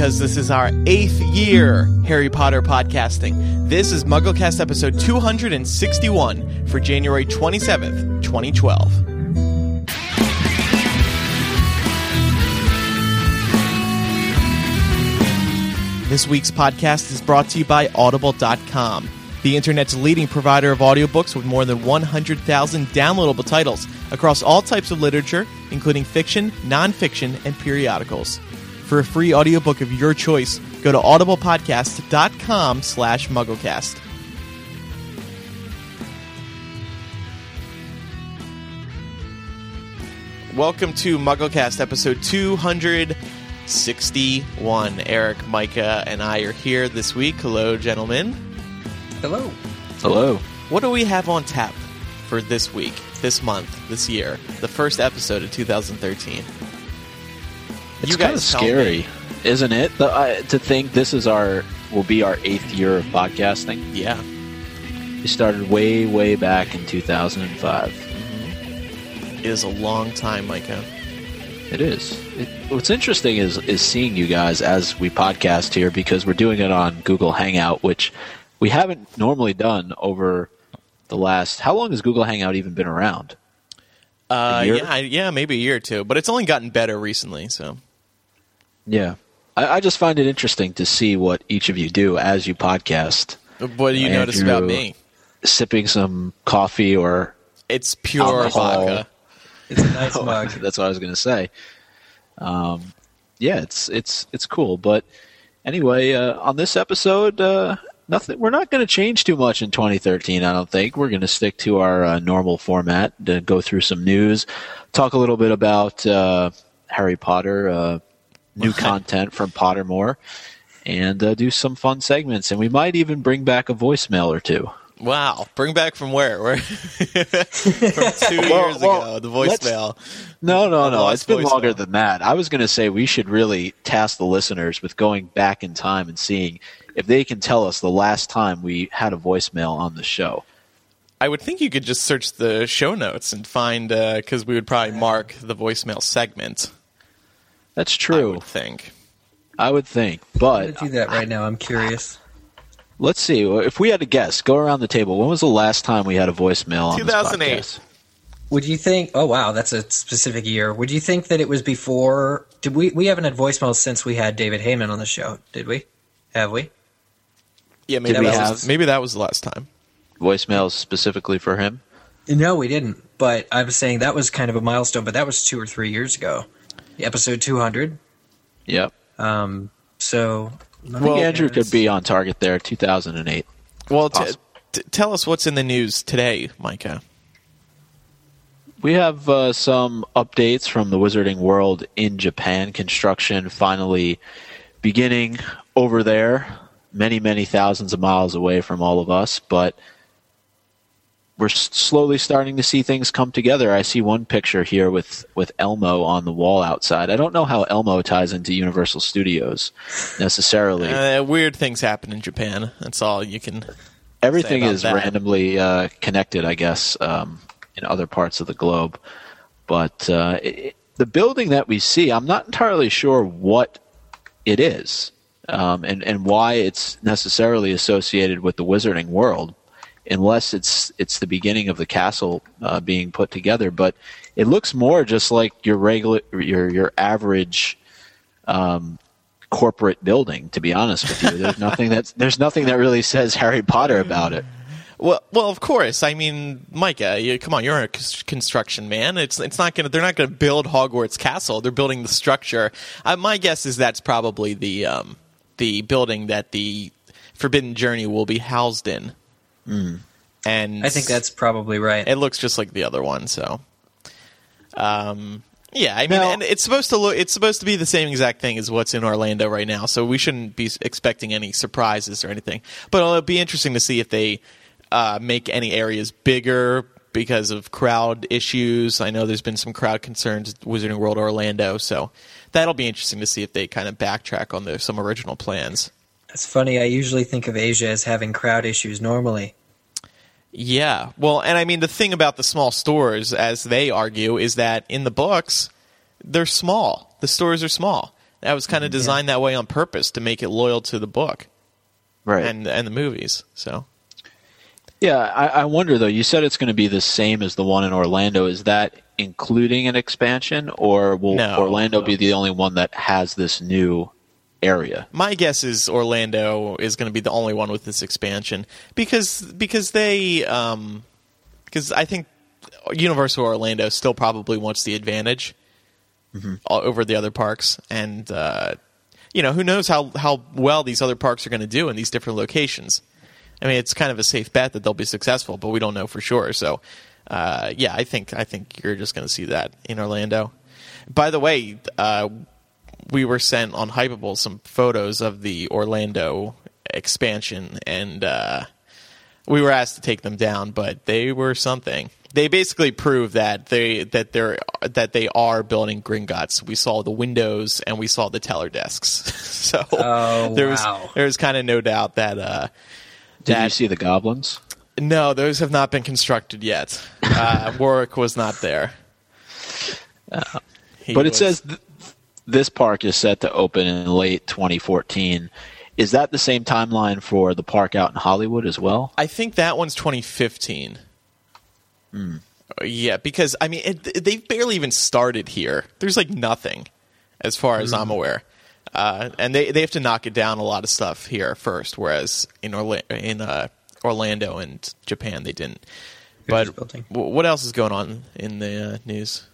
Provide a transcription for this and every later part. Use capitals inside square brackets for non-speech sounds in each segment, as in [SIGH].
because this is our eighth year Harry Potter podcasting. This is MuggleCast episode 261 for January 27th, 2012. This week's podcast is brought to you by Audible.com, the internet's leading provider of audiobooks with more than 100,000 downloadable titles across all types of literature, including fiction, nonfiction, and periodicals. For a free audiobook of your choice, go to audiblepodcast.com slash mugglecast. Welcome to MuggleCast episode 261. Eric, Micah, and I are here this week. Hello, gentlemen. Hello. Hello. What do we have on tap for this week, this month, this year, the first episode of 2013? It's You kind of guys tell me. scary, isn't it? The, uh, to think this is our will be our eighth year of podcasting. Yeah. We started way, way back in 2005. It is a long time, Micah. It is. It, what's interesting is is seeing you guys as we podcast here because we're doing it on Google Hangout, which we haven't normally done over the last. How long has Google Hangout even been around? Uh, yeah, yeah, maybe a year or two, but it's only gotten better recently. So Yeah, I, I just find it interesting to see what each of you do as you podcast, what do you notice about me? sipping some coffee or It's pure Alcohol. vodka. It's a nice [LAUGHS] mug. That's what I was going to say. Um, yeah, it's it's it's cool. But anyway, uh, on this episode, uh, nothing. We're not going to change too much in 2013. I don't think we're going to stick to our uh, normal format. To go through some news, talk a little bit about uh, Harry Potter, uh, new [LAUGHS] content from Pottermore, and uh, do some fun segments. And we might even bring back a voicemail or two. Wow, bring back from where? Where [LAUGHS] from [LAUGHS] two Well, years well, ago? The let's- voicemail. No, no, no. It's been voicemail. longer than that. I was going to say we should really task the listeners with going back in time and seeing if they can tell us the last time we had a voicemail on the show. I would think you could just search the show notes and find uh, because we would probably mark the voicemail segment. That's true. I true. would think. I would think. I'm But gonna do that right now. I'm curious. Let's see. If we had to guess, go around the table. When was the last time we had a voicemail on 2008. this? Would you think? Oh wow, that's a specific year. Would you think that it was before? Did we? We haven't had voicemails since we had David Heyman on the show. Did we? Have we? Yeah, maybe we that have- was maybe that was the last time. Voicemails specifically for him? No, we didn't. But I was saying that was kind of a milestone. But that was two or three years ago. Episode 200. Yep. Um. So. I think Andrew could be on target there, 2008. Well, t- Possible. t- tell us what's in the news today, Micah. We have uh, some updates from the Wizarding World in Japan. Construction finally beginning over there, many, many thousands of miles away from all of us, but we're slowly starting to see things come together. I see one picture here with, with Elmo on the wall outside. I don't know how Elmo ties into Universal Studios necessarily. Uh, weird things happen in Japan. That's all you can. everything is that. randomly uh, connected, I guess, um, in other parts of the globe. But uh, it, the building that we see, I'm not entirely sure what it is um, and, and why it's necessarily associated with the wizarding world, unless it's it's the beginning of the castle uh, being put together. But it looks more just like your regular, your your average um, corporate building. To be honest with you, there's nothing that's [LAUGHS] there's nothing that really says Harry Potter about it. Well, well, of course. I mean, Micah, you, come on, you're a construction man. It's it's not gonna. They're not gonna build Hogwarts Castle. They're building the structure. Uh, my guess is that's probably the um, the building that the Forbidden Journey will be housed in. And I think that's probably right. it looks just like the other one. So, um, yeah, I mean, Now- and it's supposed to look. It's supposed to be the same exact thing as what's in Orlando right now. So we shouldn't be expecting any surprises or anything. But it'll be interesting to see if they uh, make any areas bigger, because of crowd issues. I know there's been some crowd concerns at Wizarding World Orlando, so that'll be interesting to see if they kind of backtrack on their some original plans. It's funny. I usually think of Asia as having crowd issues normally. Yeah. Well, and I mean, the thing about the small stores, as they argue, is that in the books, they're small. The stores are small. That was kind of designed that way on purpose to make it loyal to the book Right. and and the movies. So yeah, I, I wonder though. You said it's going to be the same as the one in Orlando. Is that including an expansion, or will No. Orlando be the only one that has this new area? my guess is Orlando is going to be the only one with this expansion because because they um because I think Universal Orlando still probably wants the advantage o- over the other parks and uh, you know who knows how how well these other parks are going to do in these different locations. I mean, it's kind of a safe bet that they'll be successful, but we don't know for sure. So, uh, yeah, I think I think you're just going to see that in Orlando. By the way, uh, we were sent on Hypeable some photos of the Orlando expansion, and uh, we were asked to take them down, but they were something. They basically prove that they that they're that they are building Gringotts. We saw the windows and we saw the teller desks. [LAUGHS] so Oh, there was wow. there was kind of no doubt that uh, Did you see the goblins? no, those have not been constructed yet. [LAUGHS] Uh, Warwick was not there. He But it was- says th- this park is set to open in late 2014. Is that the same timeline for the park out in Hollywood as well? I think that one's 2015. Hmm. Yeah, because I mean, it, they've barely even started here. There's like nothing, as far as Hmm. I'm aware, uh, and they they have to knock it down a lot of stuff here first. Whereas in Orla- in uh, Orlando and Japan, they didn't. But w- what else is going on in the uh, news?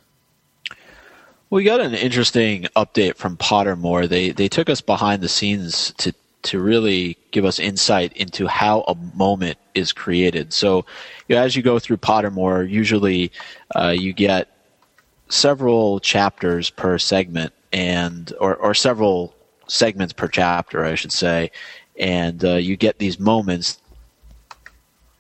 We got an interesting update from Pottermore. They they took us behind the scenes to to really give us insight into how a moment is created. So, you know, as you go through Pottermore, usually uh, you get several chapters per segment, and or or several segments per chapter, I should say, and uh, you get these moments.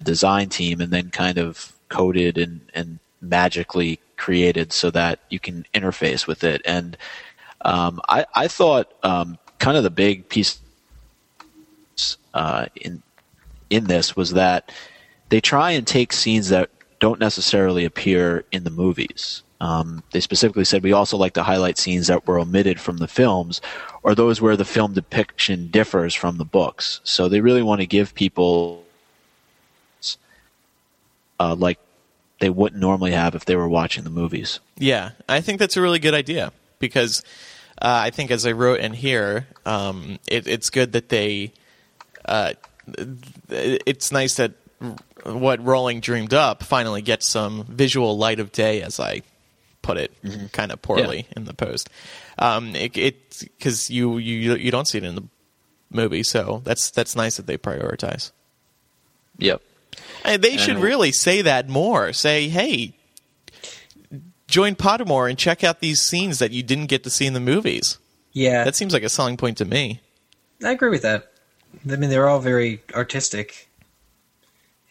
Design team, and then kind of coded and and magically created so that you can interface with it. And um, I, I thought um, kind of the big piece uh, in in this was that they try and take scenes that don't necessarily appear in the movies. Um, they specifically said we also like to highlight scenes that were omitted from the films or those where the film depiction differs from the books. So they really want to give people uh, like they wouldn't normally have if they were watching the movies. Yeah, I think that's a really good idea because uh, I think, as I wrote in here, um, it, it's good that they. Uh, it's nice that what Rowling dreamed up finally gets some visual light of day, as I put it, kind of poorly in the post. Um, it because you you you don't see it in the movie, so that's that's nice that they prioritize. Yep. And they should really say that more. Say, hey, join Pottermore and check out these scenes that you didn't get to see in the movies. Yeah, That seems like a selling point to me. I agree with that. I mean, they're all very artistic,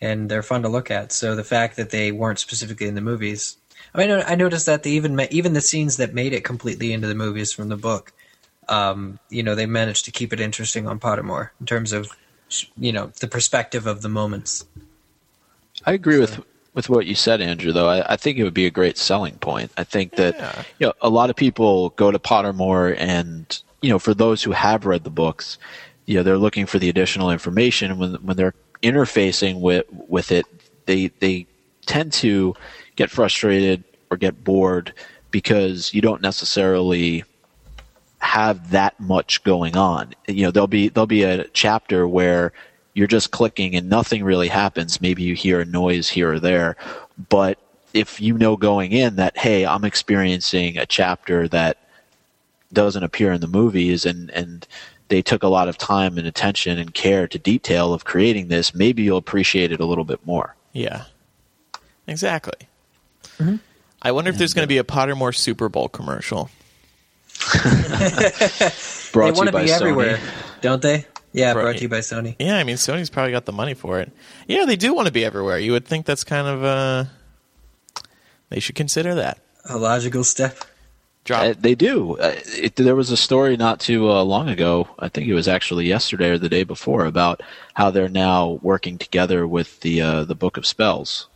and they're fun to look at. So the fact that they weren't specifically in the movies, I mean, I noticed that they even even the scenes that made it completely into the movies from the book, um, you know, they managed to keep it interesting on Pottermore in terms of, you know, the perspective of the moments. I agree with with what you said, Andrew. Though I, I think it would be a great selling point. I think that Yeah. you know a lot of people go to Pottermore, and you know for those who have read the books, you know they're looking for the additional information. And when when they're interfacing with with it, they they tend to get frustrated or get bored because you don't necessarily have that much going on. You know, there'll be there'll be a chapter where you're just clicking and nothing really happens. Maybe you hear a noise here or there, but if you know going in that hey, I'm experiencing a chapter that doesn't appear in the movies and and they took a lot of time and attention and care to detail of creating this, maybe you'll appreciate it a little bit more. Yeah, exactly. Mm-hmm. I wonder if there's going to be a uh, Pottermore Super Bowl commercial. [LAUGHS] [LAUGHS] Brought they to want you to by be Sony. everywhere, don't they? Yeah, Right. brought to you by Sony. Yeah, I mean Sony's probably got the money for it. Yeah, they do want to be everywhere. You would think that's kind of uh They should consider that. A logical step. Drop. Uh, they do. Uh, it, there was a story not too uh, long ago. I think it was actually yesterday or the day before about how they're now working together with the uh, the Book of Spells.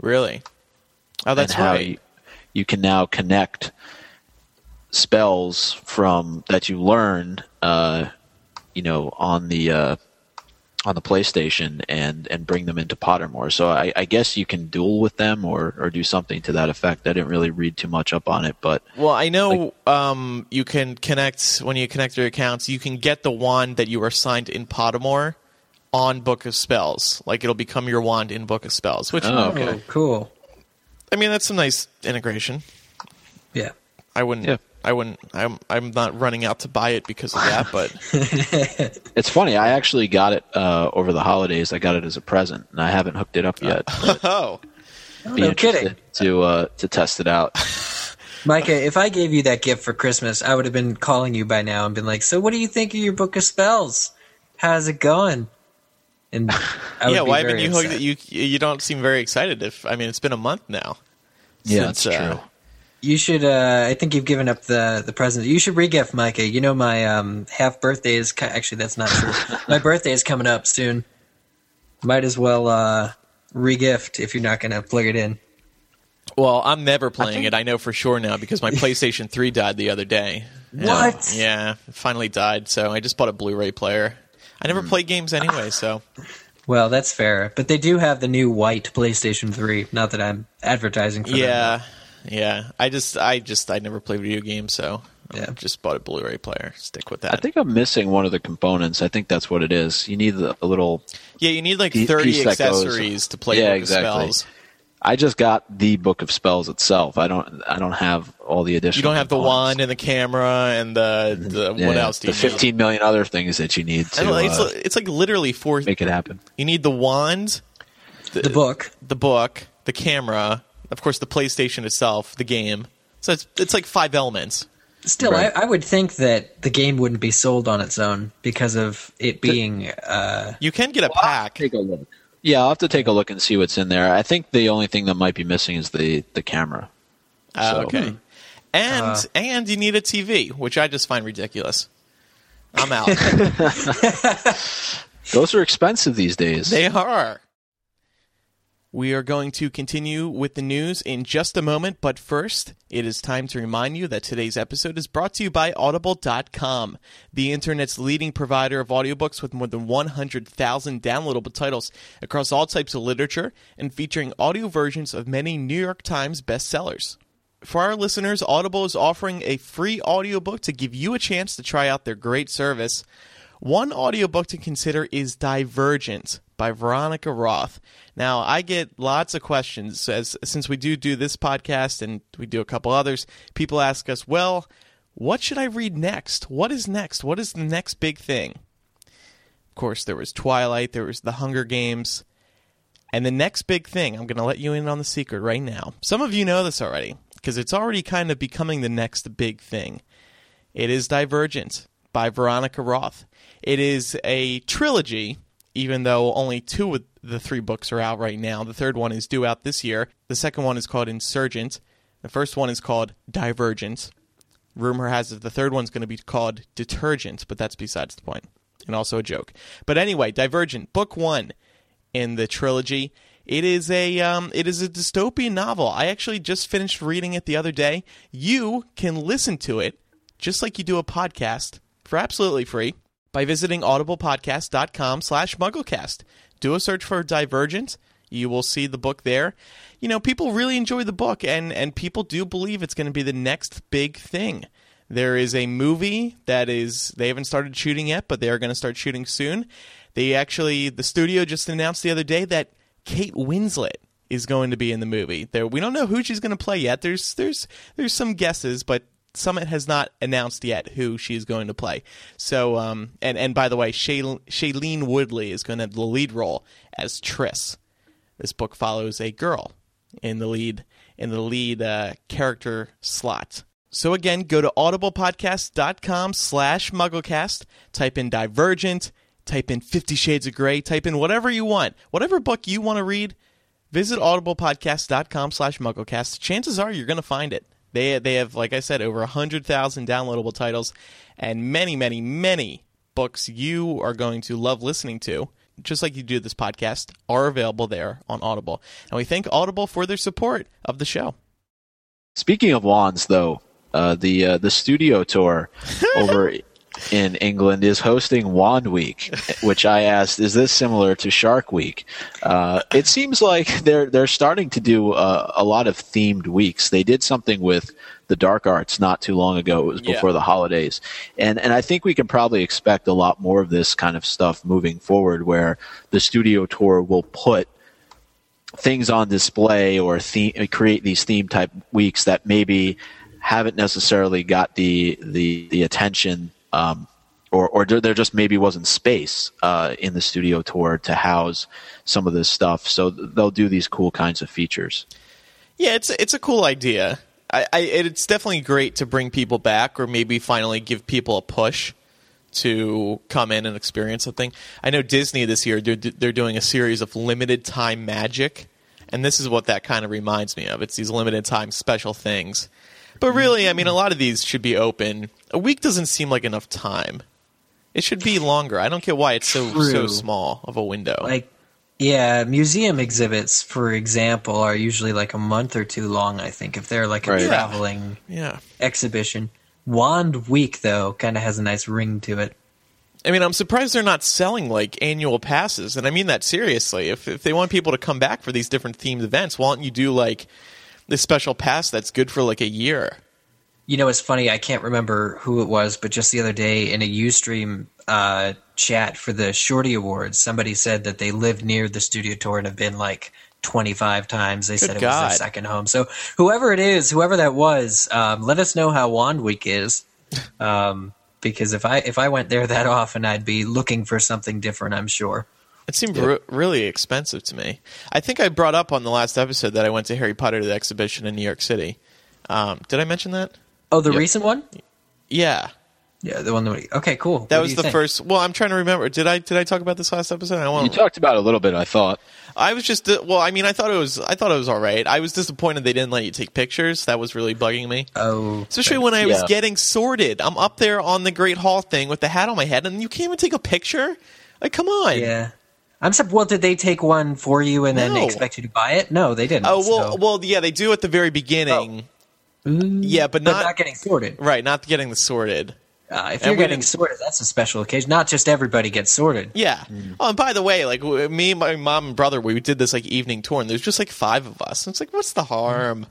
really? Oh, that's and how right. You, you can now connect spells from that you learn, uh, you know, on the uh, on the PlayStation and and bring them into Pottermore. So I, I guess you can duel with them or or do something to that effect. I didn't really read too much up on it, but Well, I know um, you can connect when you connect your accounts. You can get the wand that you were signed in Pottermore on Book of Spells. Like it'll become your wand in Book of Spells. Which Oh, okay. Oh, cool. I mean, that's some nice integration. Yeah. I wouldn't. Yeah. I wouldn't. I'm. I'm not running out to buy it because of that. But [LAUGHS] It's funny. I actually got it uh, over the holidays. I got it as a present, and I haven't hooked it up yet. [LAUGHS] oh, Be no kidding. to uh, to test it out. [LAUGHS] Micah, if I gave you that gift for Christmas, I would have been calling you by now and been like, "So, what do you think of your book of spells? How's it going?" And I would yeah. be Why haven't you hooked it? You you don't seem very excited. If I mean, it's been a month now. Yeah, since, that's uh, true. You should. Uh, I think you've given up the the present. You should regift, Micah. You know my um, half birthday is ki- actually that's not true. [LAUGHS] my birthday is coming up soon. Might as well uh, regift if you're not going to plug it in. Well, I'm never playing it. I know for sure now because my [LAUGHS] PlayStation 3 died the other day. And, What? yeah, it finally died. So I just bought a Blu-ray player. I never play games anyway, so [LAUGHS] Well, that's fair, but they do have the new white PlayStation 3. Not that I'm advertising for them. Yeah, yeah. I just, I just, I never play video games, so Yeah. I just bought a Blu-ray player. Stick with that. I think I'm missing one of the components. I think that's what it is. You need the, a little. yeah, you need like 30 accessories to play Yeah, Book of exactly. Spells. I just got the Book of Spells itself. I don't. I don't have all the additional. You don't have the wand and the camera and the, the Yeah, what else do you the you 15 million other things that you need need? to And it's, uh, it's like literally four. make it happen. You need the wand, The book. the book, the camera, of course, the PlayStation itself, the game. So it's it's like five elements. Still, Right. I, I would think that the game wouldn't be sold on its own because of it being. Uh, You can get a pack. Take a look. Yeah, I'll have to take a look and see what's in there. I think the only thing that might be missing is the the camera. Uh, So- okay. And Uh, and you need a TV, which I just find ridiculous. I'm out. [LAUGHS] [LAUGHS] Those are expensive these days. they are. We are going to continue with the news in just a moment, but first, it is time to remind you that today's episode is brought to you by Audible.com, the internet's leading provider of audiobooks with more than 100,000 downloadable titles across all types of literature and featuring audio versions of many New York Times bestsellers. For our listeners, Audible is offering a free audiobook to give you a chance to try out their great service. One audiobook to consider is Divergent by Veronica Roth. Now, I get lots of questions as since we do do this podcast and we do a couple others. People ask us, "Well, what should I read next? What is next? What is the next big thing?" Of course, there was Twilight, there was The Hunger Games, and the next big thing, I'm going to let you in on the secret right now. Some of you know this already because it's already kind of becoming the next big thing. It is Divergent by Veronica Roth. It is a trilogy, even though only two of the three books are out right now. The third one is due out this year. The second one is called Insurgent. The first one is called Divergent. Rumor has it the third one's going to be called Detergent, but that's besides the point. And also a joke. But anyway, Divergent, book one in the trilogy. It is a um, it is a dystopian novel. I actually just finished reading it the other day. You can listen to it just like you do a podcast for absolutely free by visiting audiblepodcast.com slash mugglecast. Do a search for Divergent. You will see the book there. You know, people really enjoy the book, and, and people do believe it's going to be the next big thing. There is a movie that is, they haven't started shooting yet, but they are going to start shooting soon. They actually, the studio just announced the other day that Kate Winslet is going to be in the movie. There, we don't know who she's going to play yet. There's, there's, there's some guesses, but Summit has not announced yet who she's going to play. So, um, and and by the way, Shailene Woodley is going to have the lead role as Tris. This book follows a girl in the lead in the lead uh, character slot. So again, go to audiblepodcast.com slash mugglecast, type in Divergent, type in Fifty Shades of Grey, type in whatever you want. Whatever book you want to read, visit audiblepodcast.com slash mugglecast. Chances are you're going to find it. They, they have, like I said, over 100,000 downloadable titles and many, many, many books you are going to love listening to, just like you do this podcast, are available there on Audible. And we thank Audible for their support of the show. Speaking of wands, though, uh, the uh, the studio tour [LAUGHS] over in England is hosting Wand Week, which I asked, is this similar to Shark Week? Uh, it seems like they're they're starting to do uh, a lot of themed weeks. They did something with the dark arts not too long ago. It was before Yeah. the holidays, and and I think we can probably expect a lot more of this kind of stuff moving forward, where the studio tour will put things on display or theme, create these theme type weeks that maybe haven't necessarily got the the the attention um, or or there just maybe wasn't space uh, in the studio tour to house some of this stuff so they'll do these cool kinds of features Yeah, it's it's a cool idea. I, I it's definitely great to bring people back, or maybe finally give people a push to come in and experience something. I know Disney this year they're, they're doing a series of limited time magic, and this is what that kind of reminds me of. It's these limited time special things. But really, I mean, a lot of these should be open. A week doesn't seem like enough time. It should be longer. I don't get why it's so so small of a window. Like, yeah, museum exhibits, for example, are usually like a month or two long. I think if they're like a Right. Traveling yeah. exhibition. Wand Week though kind of has a nice ring to it. I mean, I'm surprised they're not selling like annual passes, and I mean that seriously. If if they want people to come back for these different themed events, why don't you do like this special pass that's good for like a year? You know, it's funny. I can't remember who it was, but just the other day in a UStream uh, chat for the Shorty Awards, somebody said that they live near the studio tour and have been like 25 times. They said it was their second home. So whoever it is, whoever that was, um, let us know how Wand Week is. [LAUGHS] Um, because if I if I went there that often, I'd be looking for something different. I'm sure. It seemed re- really expensive to me. I think I brought up on the last episode that I went to Harry Potter the exhibition in New York City. Um, did I mention that? Oh, the Yep. recent one. Yeah, Yeah, the one that. We, okay, cool. that What was the think? first. Well, I'm trying to remember. Did I did I talk about this last episode? I want. you talked about it a little bit i thought I was just uh, well. I mean, I thought it was. I thought it was all right. I was disappointed they didn't let you take pictures. That was really bugging me. Oh, Especially when I was Yeah. getting sorted. I'm up there on the Great Hall thing with the hat on my head, and you can't even take a picture. Like, come on. Yeah. I'm sub- well, did they take one for you and then No. expect you to buy it? No, they didn't. Oh well, so- well, yeah, they do at the very beginning. Yeah, but but not, not, getting sorted. right. Not getting the sorted. Uh, if And you're getting sorted, that's a special occasion. Not just everybody gets sorted. Yeah. Oh, and by the way, like me, my mom, and brother, we did this like evening tour, and there's just like five of us. And it's like, what's the harm?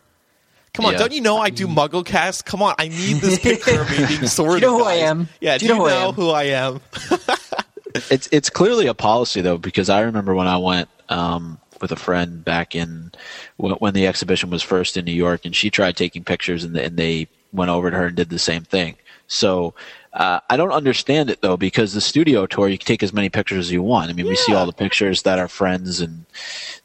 Come on, Yeah. don't you know I do MuggleCast? Come on, I need this picture of me being [LAUGHS] sorted. Do you know who I am? Yeah, Do do you you know know, I who I am? [LAUGHS] it's it's clearly a policy though because I remember when I went um, with a friend back in when, when the exhibition was first in New York, and she tried taking pictures, and, and they went over to her and did the same thing. So uh, I don't understand it though because the studio tour you can take as many pictures as you want. I mean, we see all the pictures that our friends and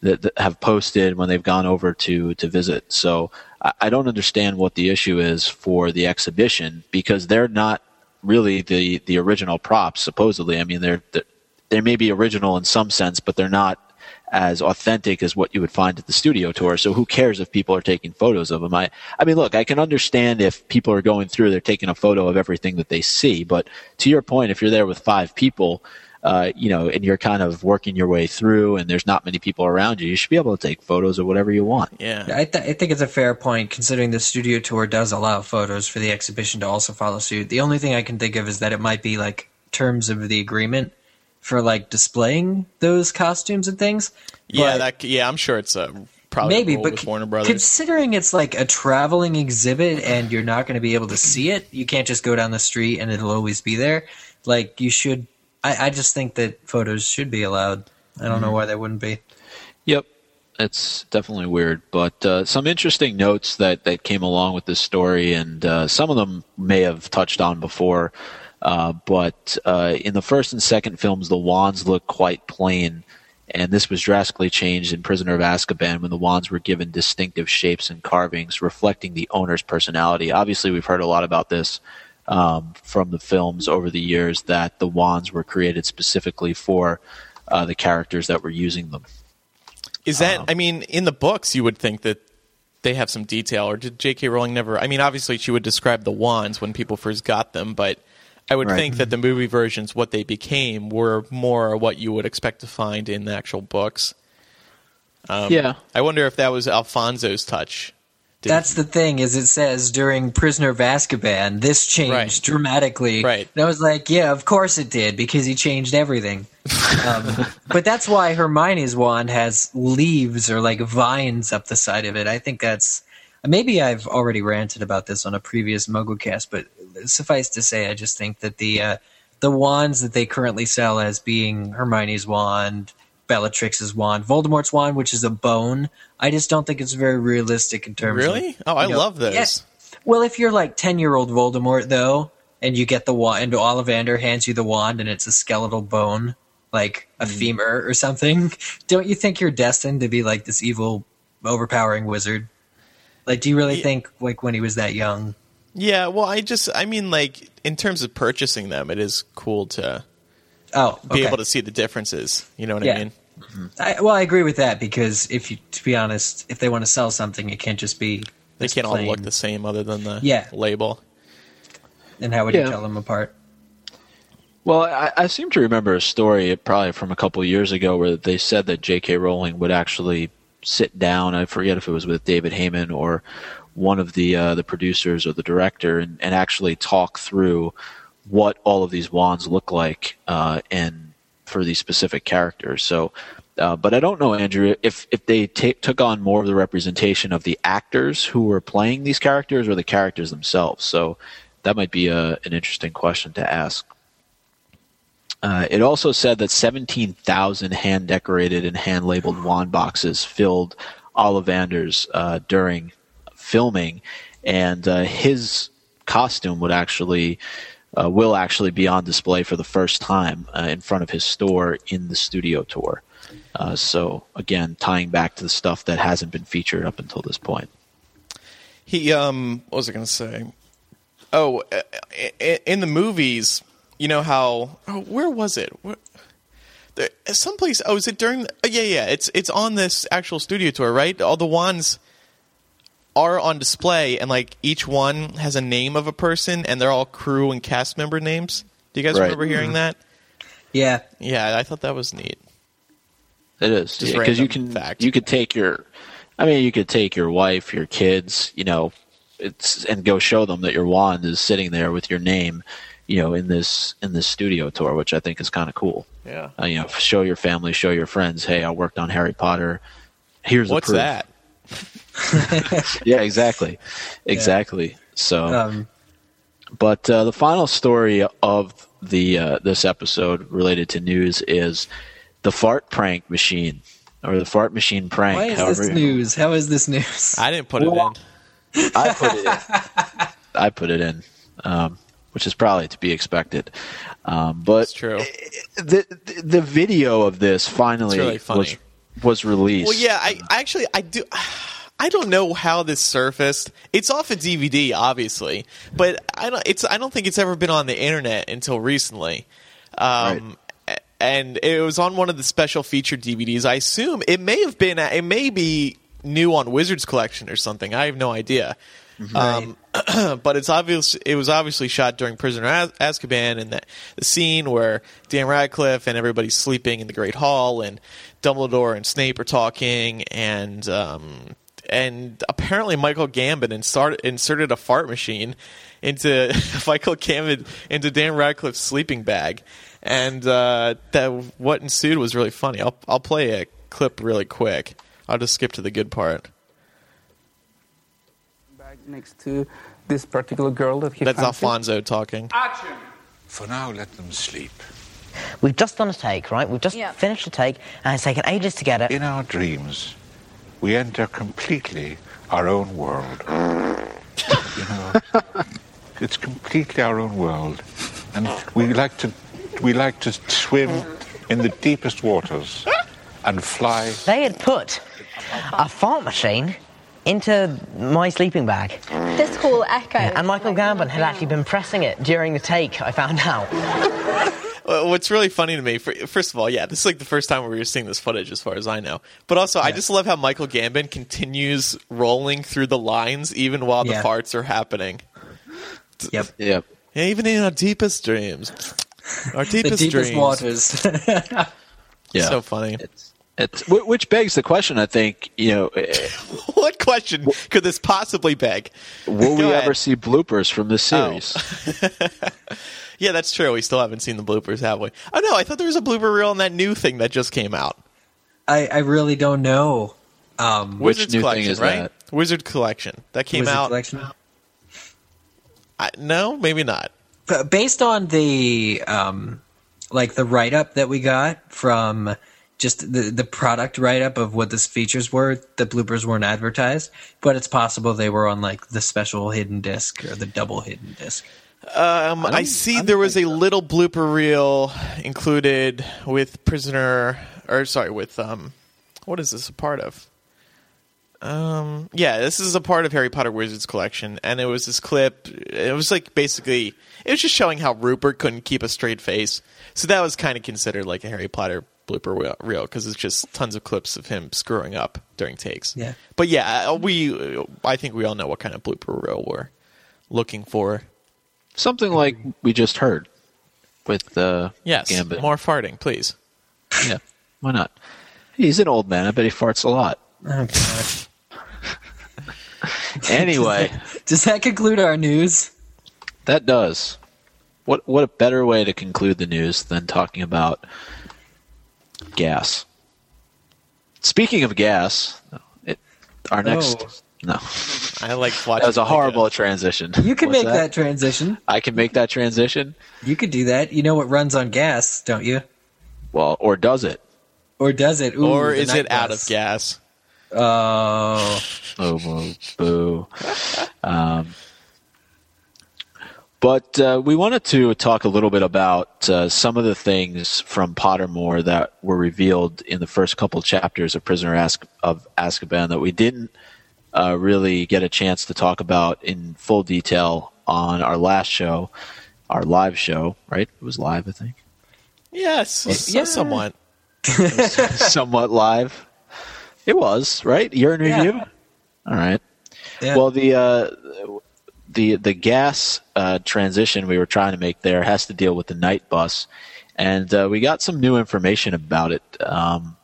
that, that have posted when they've gone over to to visit. So I, I don't understand what the issue is for the exhibition because they're not really the the original props supposedly. I mean they're, they're they may be original in some sense but they're not as authentic as what you would find at the studio tour. So who cares if people are taking photos of them? I i mean look i can understand if people are going through they're taking a photo of everything that they see but to your point if you're there with five people uh, you know, and you're kind of working your way through, and there's not many people around you, you should be able to take photos of whatever you want. Yeah. I, th- I think it's a fair point considering the studio tour does allow photos for the exhibition to also follow suit. The only thing I can think of is that it might be like terms of the agreement for like displaying those costumes and things. Yeah, that. Yeah, I'm sure it's a probably Maybe, but with Warner Brothers. considering it's like a traveling exhibit and you're not going to be able to see it, you can't just go down the street and it'll always be there. Like you should, I, I just think that photos should be allowed. I don't Mm-hmm. know why they wouldn't be. Yep, it's definitely weird. But uh, some interesting notes that, that came along with this story, and uh, some of them may have touched on before. Uh, but uh, in the first and second films, the wands look quite plain, and this was drastically changed in Prisoner of Azkaban when the wands were given distinctive shapes and carvings reflecting the owner's personality. Obviously, we've heard a lot about this um, from the films over the years that the wands were created specifically for uh, the characters that were using them. Is that? I mean, in the books, you would think that they have some detail, or did J.K. Rowling never? I mean, obviously, she would describe the wands when people first got them, but I would Right. think that the movie versions, what they became, were more what you would expect to find in the actual books. Um, yeah. I wonder if that was Alfonso's touch. Did- That's the thing, is it says during Prisoner of Azkaban, this changed Right. dramatically. Right. And I was like, yeah, of course it did, because he changed everything. um, [LAUGHS] but that's why Hermione's wand has leaves or like vines up the side of it. I think that's maybe I've already ranted about this on a previous MuggleCast, but suffice to say, I just think that the uh, the wands that they currently sell as being Hermione's wand, Bellatrix's wand, Voldemort's wand, which is a bone. I just don't think it's very realistic in terms of really? Oh, I know- love those. Yeah. Well, if you're like ten year old Voldemort though, and you get the wand, and Ollivander hands you the wand, and it's a skeletal bone, like a Hmm. femur or something, [LAUGHS] don't you think you're destined to be like this evil, overpowering wizard? Like, do you really Yeah. think like when he was that young? Yeah, well, I just, I mean, like, in terms of purchasing them, it is cool to Oh, be able to see the differences. You know what Yeah. I mean? I, well, I agree with that because if you, to be honest, if they want to sell something, it can't just be. They this can't all look the same other than the Yeah. label. And how would Yeah. you tell them apart? Well, I, I seem to remember a story, probably from a couple of years ago, where they said that J.K. Rowling would actually sit down. I forget if it was with David Heyman or one of the uh, the producers or the director, and, and actually talk through what all of these wands look like uh, and for these specific characters. So, uh, but I don't know, Andrew, if if they ta took on more of the representation of the actors who were playing these characters or the characters themselves. So that might be a, an interesting question to ask. Uh, it also said that 17,000 hand decorated and hand labeled wand boxes filled Ollivander's uh, during filming, and uh, his costume would actually uh, will actually be on display for the first time uh, in front of his store in the studio tour. Uh, so again, tying back to the stuff that hasn't been featured up until this point. He, um, what was I going to say? Oh, uh, i- in the movies, you know how? Oh, where was it? Where, there, someplace. Oh, is it during? The, oh, yeah, yeah. It's it's on this actual studio tour, right? All the wands are on display, and like each one has a name of a person, and they're all crew and cast member names. Do you guys Right. remember hearing that? Yeah, Yeah, I thought that was neat. It is Just because you can fact. you could take your, I mean, you could take your wife, your kids, you know, it's and go show them that your wand is sitting there with your name, you know, in this in this studio tour, which I think is kind of cool. Yeah. Uh, you know, show your family, show your friends, hey, I worked on Harry Potter. Here's What's the proof. that? [LAUGHS] Yeah, exactly, exactly. So, um, but uh, the final story of the uh, this episode related to news is the fart prank machine or the fart machine prank. why is however this news? How is this news? I didn't put it in. I put it in. [LAUGHS] I put it in, um, which is probably to be expected. Um, but It's true. the, the the video of this finally really was was released. Well, yeah, I, I actually I do. I don't know how this surfaced. It's off a DVD, obviously, but I don't. It's I don't think it's ever been on the internet until recently. Um, a- And it was on one of the special feature DVDs. I assume it may have been. It may be new on Wizards Collection or something. I have no idea. Um, [CLEARS THROAT] but it's obvious it was obviously shot during Prisoner Az- Azkaban, and the, the scene where Dan Radcliffe and everybody's sleeping in the Great Hall, and Dumbledore and Snape are talking, and um, and apparently Michael Gambon insart- inserted a fart machine into [LAUGHS] Michael Gambon into Dan Radcliffe's sleeping bag, and uh, that what ensued was really funny. I'll I'll play a clip really quick. I'll just skip to the good part. bag next to this particular girl that he That's fancied. Alfonso talking. For now, let them sleep. We've just done a take, right? We've just Yeah. finished a take, and it's taken ages to get it. In our dreams, we enter completely our own world. you know, it's completely our own world, and we like to we like to swim in the deepest waters and fly. They had put a fart machine into my sleeping bag, This hall echoes. and Michael Gambon had actually been pressing it during the take. I found out. [LAUGHS] What's really funny to me, for, first of all, yeah, this is like the first time we were seeing this footage, as far as I know. But also, I just love how Michael Gambon continues rolling through the lines even while the Yeah. farts are happening. Yep. Yep. Yeah, even in our deepest dreams, our [LAUGHS] The deepest, deepest dreams. waters. [LAUGHS] Yeah. So funny. It's it's which begs the question. I think you know, eh, [LAUGHS] what question could this possibly beg? will we ahead. ever see bloopers from this Oh. Series? Yeah, that's true. We still haven't seen the bloopers, have we? Oh no, I thought there was a blooper reel in that new thing that just came out. I, I really don't know. Um, Which Wizards new thing Collection, is right? that? Wizard Collection that came Wizard out. Collection. I, no, maybe not. But based on the um, like the write up that we got from just the the product write up of what the features were, the bloopers weren't advertised, but it's possible they were on like the special hidden disc or the double hidden disc. Um, I, don't- see I there was a so. little blooper reel included with prisoner, or sorry, with um, what is this a part of? Um, yeah, this is a part of Harry Potter Wizards collection, and it was this clip. It was like basically, it was just showing how Rupert couldn't keep a straight face. So that was kind of considered like a Harry Potter blooper reel- because it's just tons of clips of him screwing up during takes. Yeah. but yeah, uh, we, I think we all know what kind of blooper reel we're looking for. Something like we just heard with uh, Yes, Gambon. more farting, please. Yeah, why not? He's an old man. I bet he farts a lot. Oh god. [LAUGHS] Anyway, [LAUGHS] Does that conclude our news? that does. What what a better way to conclude the news than talking about gas. Speaking of gas, it, our next Oh. No, I like watching. that was a like horrible transition. You can What's make that? transition. I can make that transition. You could do that. You know what runs on gas, don't you? Well, or does it? Or does it? Ooh, or is night it out of gas? Oh, Oh, boo. boo. Um, but uh, we wanted to talk a little bit about uh, some of the things from Pottermore that were revealed in the first couple chapters of Prisoner Ask- of Azkaban that we didn't uh, really get a chance to talk about in full detail on our last show, our live show. Right? It was live, I think. Yes, so- Yeah. somewhat. [LAUGHS] somewhat live. It was right. Year in Yeah. review. All right. yeah. Well, the uh, the the gas uh, transition we were trying to make there has to deal with the Knight Bus, and uh, we got some new information about it. Um,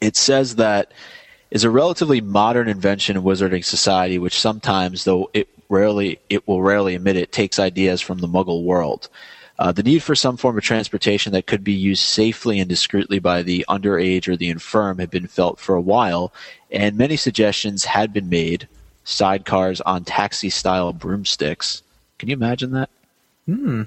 it says that is a relatively modern invention in wizarding society, which sometimes, though it rarely it will rarely admit it, takes ideas from the Muggle world. Uh, the need for some form of transportation that could be used safely and discreetly by the underage or the infirm had been felt for a while, and many suggestions had been made. Sidecars on taxi style broomsticks. Can you imagine that? Hmm.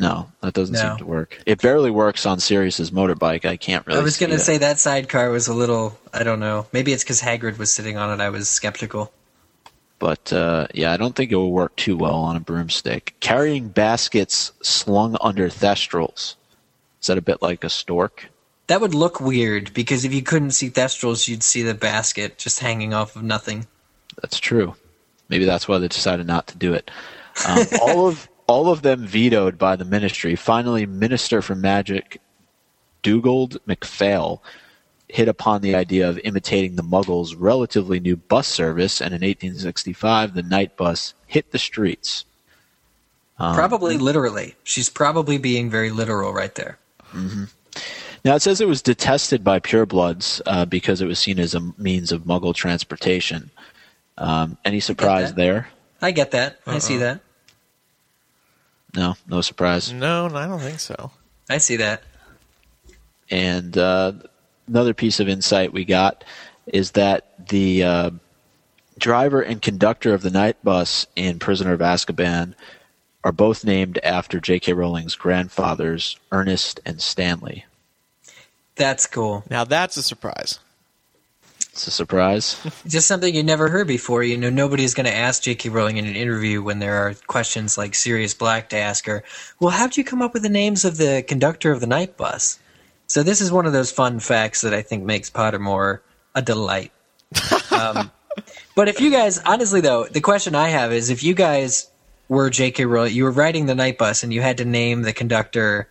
No, that doesn't No. seem to work. It barely works on Sirius's motorbike. I can't really. I was going to say that sidecar was a little. I don't know. Maybe it's because Hagrid was sitting on it. I was skeptical. but uh, yeah, I don't think it will work too well on a broomstick. Carrying baskets slung under thestrals. Is that a bit like a stork? That would look weird because if you couldn't see Thestrals, you'd see the basket just hanging off of nothing. That's true. Maybe that's why they decided not to do it. Um, all of all of them vetoed by the ministry. Finally, Minister for Magic Dugald McPhail hit upon the idea of imitating the Muggles' relatively new bus service, and in 1865, the Knight Bus hit the streets. Um, probably literally. She's probably being very literal right there. Now it says it was detested by purebloods uh, because it was seen as a means of Muggle transportation. Um, any surprise that. there? I get that. I see that. No, no surprise. No, I don't think so. I see that. And uh, another piece of insight we got is that the uh, driver and conductor of the Knight Bus in Prisoner of Azkaban are both named after J.K. Rowling's grandfathers, Ernest and Stanley. That's cool. Now that's a surprise. It's a surprise. [LAUGHS] Just something you never heard before. You know, nobody's going to ask J.K. Rowling in an interview when there are questions like Sirius Black to ask her, well, how'd you come up with the names of the conductor of the Knight Bus? So this is one of those fun facts that I think makes Pottermore a delight. [LAUGHS] um, but if you guys, honestly though, the question I have is if you guys were J.K. Rowling, you were riding the Knight Bus and you had to name the conductor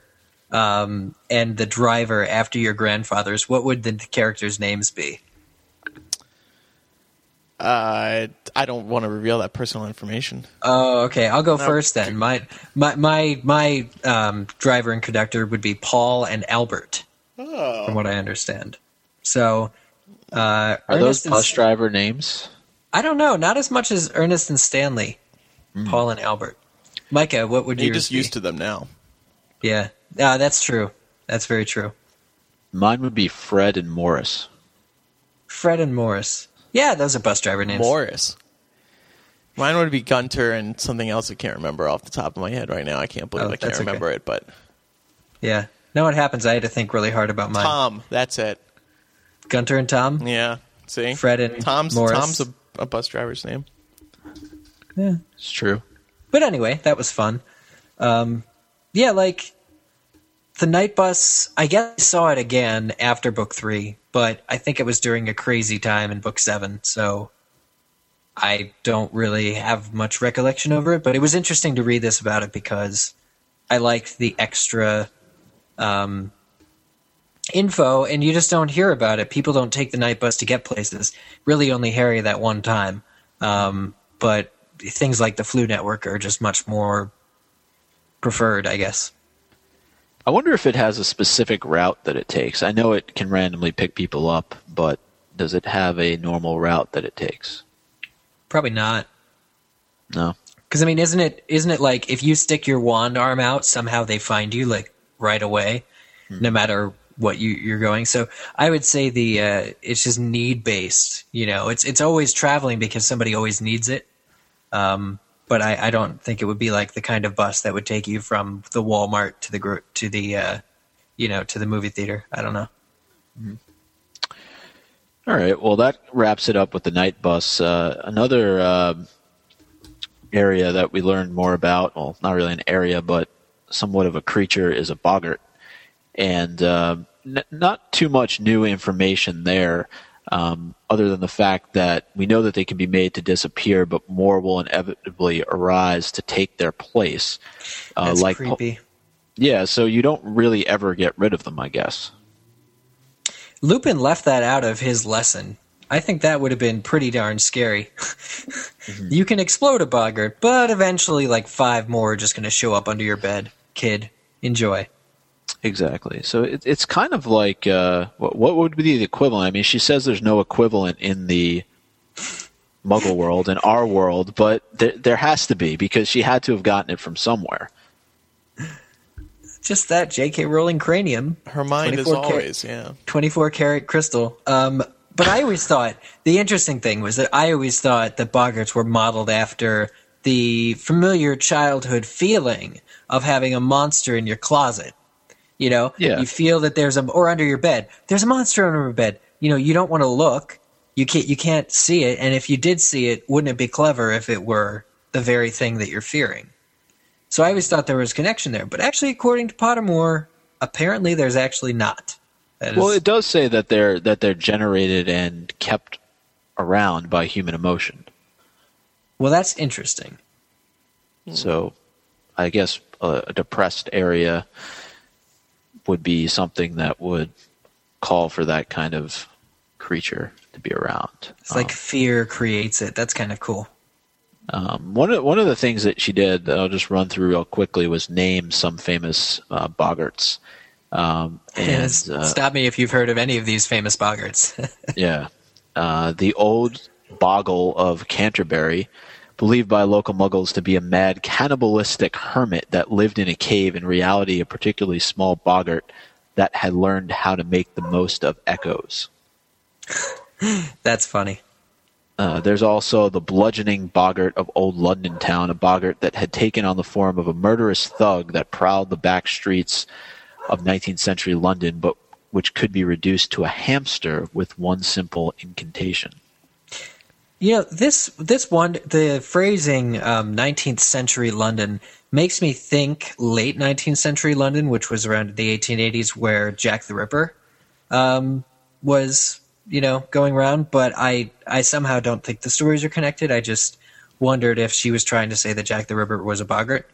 um, and the driver after your grandfathers, what would the characters' names be? Uh, I don't want to reveal that personal information. Oh, okay. I'll go first then. My my my my um, driver and conductor would be Paul and Albert, Oh. from what I understand. So, uh, Are those Ernest and bus driver names? I don't know. Not as much as Ernest and Stanley, Paul and Albert. Micah, what would You're just be? used to them now. Yeah, uh, that's true. That's very true. Mine would be Fred and Morris. Fred and Morris. Yeah, those are bus driver names. Morris. Mine would be Gunter and something else I can't remember off the top of my head right now. I can't believe Oh, I can't okay. remember it, but Yeah. Know what happens? I had to think really hard about mine. Tom, that's it. Gunter and Tom. Yeah. See? Fred and Tom's Morris. Tom's a, a bus driver's name. Yeah. It's true. But anyway, that was fun. Um, yeah, like the Knight Bus. I guess I saw it again after book three, but I think it was during a crazy time in book seven, so I don't really have much recollection over it. But it was interesting to read this about it because I liked the extra um, info, and you just don't hear about it. People don't take the Knight Bus to get places. Really, only Harry that one time. Um, but things like the Floo Network are just much more preferred, I guess. I wonder if it has a specific route that it takes. I know it can randomly pick people up, but does it have a normal route that it takes? Probably not. No. Because I mean, isn't it isn't it like if you stick your wand arm out, somehow they find you like right away, no matter what you you're going. So I would say the uh, it's just need based. You know, it's it's always traveling because somebody always needs it. Um, but I, I don't think it would be like the kind of bus that would take you from the Walmart to the to the uh, you know to the movie theater. I don't know. All right. Well, that wraps it up with the Knight Bus. Uh, another uh, area that we learned more about, well, not really an area, but somewhat of a creature, is a boggart. And uh, n- not too much new information there, um, other than the fact that we know that they can be made to disappear, but more will inevitably arise to take their place. Uh, That's like creepy. Yeah, so you don't really ever get rid of them, I guess. Lupin left that out of his lesson. I think that would have been pretty darn scary. [LAUGHS] You can explode a boggart, but eventually, like five more are just going to show up under your bed. Kid, enjoy. Exactly. So it, it's kind of like uh, what, what would be the equivalent? I mean, she says there's no equivalent in the Muggle world, in our world, but there, there has to be because she had to have gotten it from somewhere. Just that J.K. Rowling cranium. Her mind is 24 car- always, yeah. 24 karat crystal. Um, but I always thought the interesting thing was that I always thought that boggarts were modeled after the familiar childhood feeling of having a monster in your closet. You know, Yeah. you feel that there's a or under your bed. There's a monster under your bed. You know, you don't want to look. You can't. You can't see it. And if you did see it, wouldn't it be clever if it were the very thing that you're fearing? So I always thought there was a connection there, but actually, according to Pottermore, apparently there's actually not. Is- Well, it does say that they're that they're generated and kept around by human emotion. well, that's interesting. So, I guess a, a depressed area would be something that would call for that kind of creature to be around. It's like fear creates it. That's kind of cool. Um, one of one of the things that she did that I'll just run through real quickly was name some famous uh, boggarts. Um, and uh, Stop me if you've heard of any of these famous boggarts. [LAUGHS] yeah, uh, the old Boggle of Canterbury, believed by local Muggles to be a mad cannibalistic hermit that lived in a cave. In reality, a particularly small boggart that had learned how to make the most of echoes. [LAUGHS] That's funny. Uh, there's also the bludgeoning boggart of old London town, a boggart that had taken on the form of a murderous thug that prowled the back streets of 19th century London, but which could be reduced to a hamster with one simple incantation. You know this this one the phrasing um, 19th century London makes me think late 19th century London, which was around the 1880s, where Jack the Ripper um, was you know going around. But I I somehow don't think the stories are connected. I just wondered if she was trying to say that Jack the Ripper was a boggart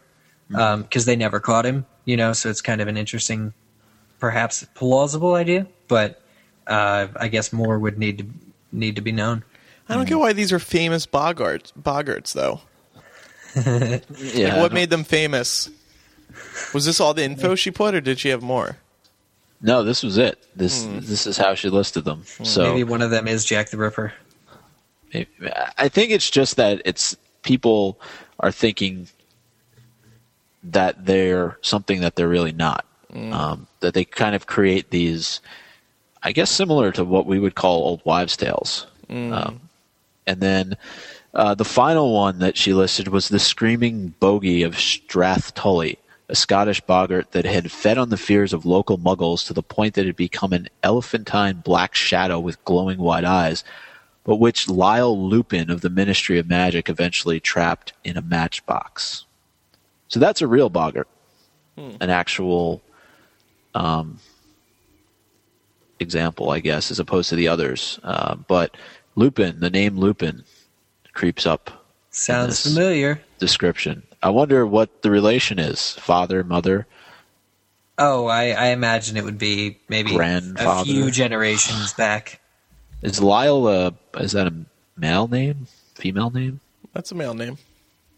because they never caught him. You know, so it's kind of an interesting, perhaps plausible idea. But uh, I guess more would need to need to be known. I don't get mm. why these are famous boggarts, boggarts though. [LAUGHS] Yeah. Like, what made them famous? Was this all the info she put, or did she have more? no, this was it. This hmm. this is how she listed them. Hmm. So Maybe one of them is Jack the Ripper. I think it's just that it's people are thinking that they're something that they're really not. Hmm. Um, that they kind of create these, I guess, similar to what we would call old wives' tales. Um, and then uh, the final one that she listed was the screaming bogey of Strathtully, a Scottish boggart that had fed on the fears of local muggles to the point that it had become an elephantine black shadow with glowing white eyes, but which Lyle Lupin of the Ministry of Magic eventually trapped in a matchbox. So that's a real boggart, an actual um, example, I guess, as opposed to the others. Uh, but Lupin, the name Lupin, creeps up Sounds familiar. description. I wonder what the relation is father, mother. Oh, I, I imagine it would be maybe a few generations back. Is Lyle a, is that a male name? Female name? That's a male name.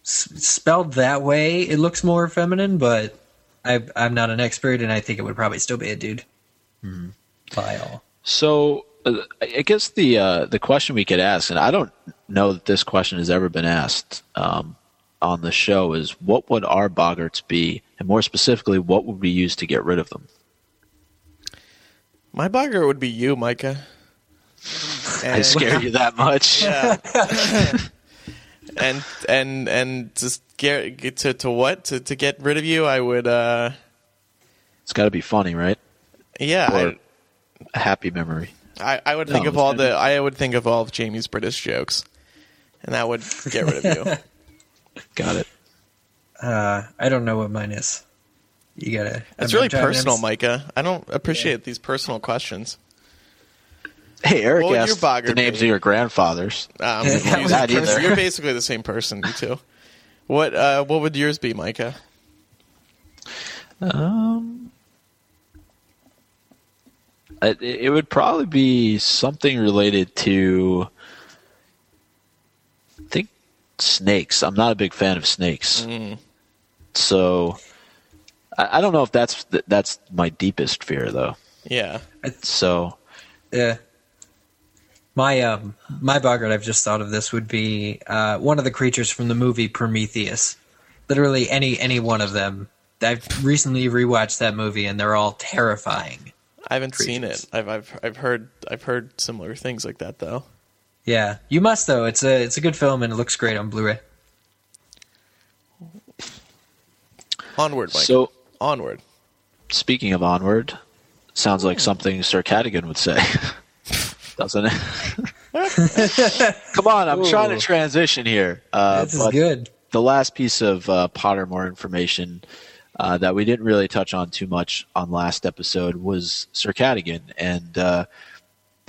S- spelled that way, it looks more feminine, but I, I'm not an expert, and I think it would probably still be a dude. Mm-hmm. Lyle. So I guess the uh, the question we could ask, and I don't know that this question has ever been asked um, on the show, is what would our boggarts be, and more specifically, what would we use to get rid of them? My boggart would be you, Micah. [LAUGHS] I And, scare you that much? [LAUGHS] [LAUGHS] and and and just get, get to to what to to get rid of you. I would. uh It's got to be funny, right? Yeah, Or I, a happy memory. I, I would No, think of all gonna the. I would think of all of Jamie's British jokes, and that would get rid of you. [LAUGHS] Got it. Uh, I don't know what mine is. You gotta. It's really personal, in- Micah. I don't appreciate these personal questions. Hey, Eric What asked your boggart the names be? of your grandfathers. Um, you're, that That either. you're basically the same person, you two. What uh, what would yours be, Micah? Um, it, it would probably be something related to, I think, snakes. I'm not a big fan of snakes, so I, I don't know if that's that's my deepest fear, though. Yeah, So Yeah. My um my boggart I've just thought of this would be uh, one of the creatures from the movie Prometheus. Literally any any one of them. I've recently rewatched that movie and they're all terrifying. I haven't seen it. I've I've I've heard I've heard similar things like that though. Yeah, you must though. It's a it's a good film and it looks great on Blu-ray. Onward, Mike. so onward. speaking of onward, sounds like something Sir Cadogan would say. [LAUGHS] Doesn't it? [LAUGHS] Come on, I'm trying to transition here. Uh, this is good. the last piece of uh, Pottermore information uh, that we didn't really touch on too much on last episode was Sir Cadogan, and uh,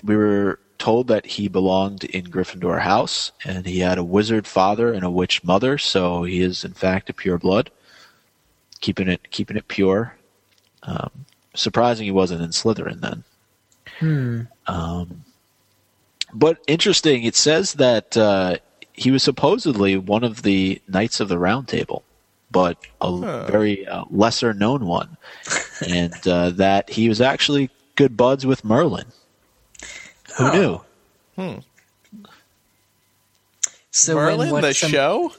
we were told that he belonged in Gryffindor House, and he had a wizard father and a witch mother, so he is in fact a pure blood, keeping it keeping it pure. Um, surprising he wasn't in Slytherin then. Um, but interesting, it says that uh, he was supposedly one of the Knights of the Round Table, but a very uh, lesser known one, and uh, that he was actually good buds with Merlin. Who Oh. knew? So Merlin, what the some- show.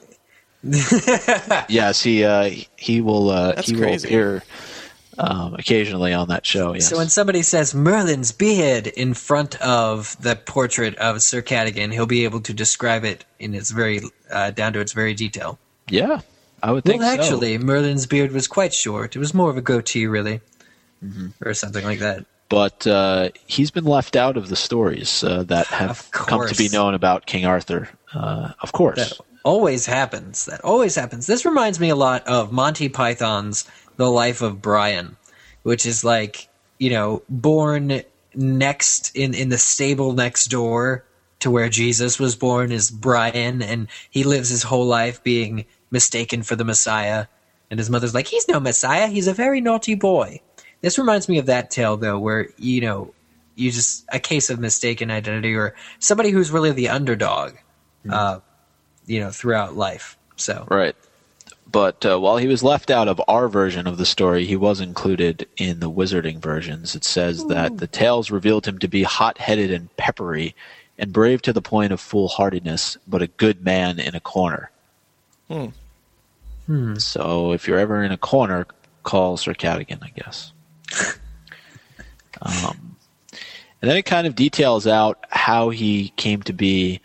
[LAUGHS] Yes, he uh, he will uh, That's he will crazy. appear um, occasionally on that show. Yes. So when somebody says Merlin's beard in front of the portrait of Sir Cadogan, he'll be able to describe it in its very uh, down to its very detail. yeah, I would think Well, so. actually, Merlin's beard was quite short. It was more of a goatee, really, Mm-hmm. or something like that. but uh, he's been left out of the stories uh, that have come to be known about King Arthur. Uh, of course. That always happens. That always happens. This reminds me a lot of Monty Python's The Life of Brian, which is like you know born next in in the stable next door to where Jesus was born is Brian, and he lives his whole life being mistaken for the Messiah. And his mother's like, he's no Messiah, he's a very naughty boy. This reminds me of that tale, though, where, you know, you just, a case of mistaken identity or somebody who's really the underdog, uh, you know, throughout life. So, Right. But uh, while he was left out of our version of the story, he was included in the wizarding versions. It says that the tales revealed him to be hot headed and peppery, and brave to the point of foolhardiness, but a good man in a corner. So if you're ever in a corner, call Sir Cadogan, I guess. [LAUGHS] um, and then it kind of details out how he came to be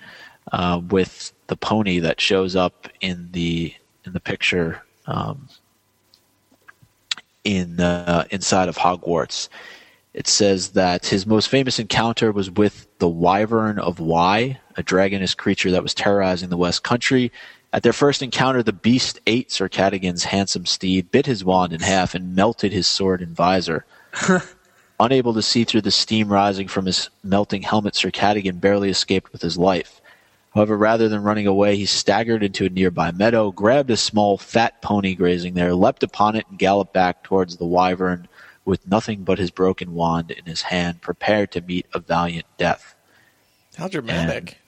uh, with the pony that shows up in the in the picture um, in uh, inside of Hogwarts. It says that his most famous encounter was with the Wyvern of Wye, a dragonous creature that was terrorizing the West Country. At their first encounter, the beast ate Sir Cadogan's handsome steed, bit his wand in half, and melted his sword and visor. [LAUGHS] Unable to see through the steam rising from his melting helmet, Sir Cadogan barely escaped with his life. However, rather than running away, he staggered into a nearby meadow, grabbed a small, fat pony grazing there, leapt upon it, and galloped back towards the wyvern with nothing but his broken wand in his hand, prepared to meet a valiant death. How dramatic.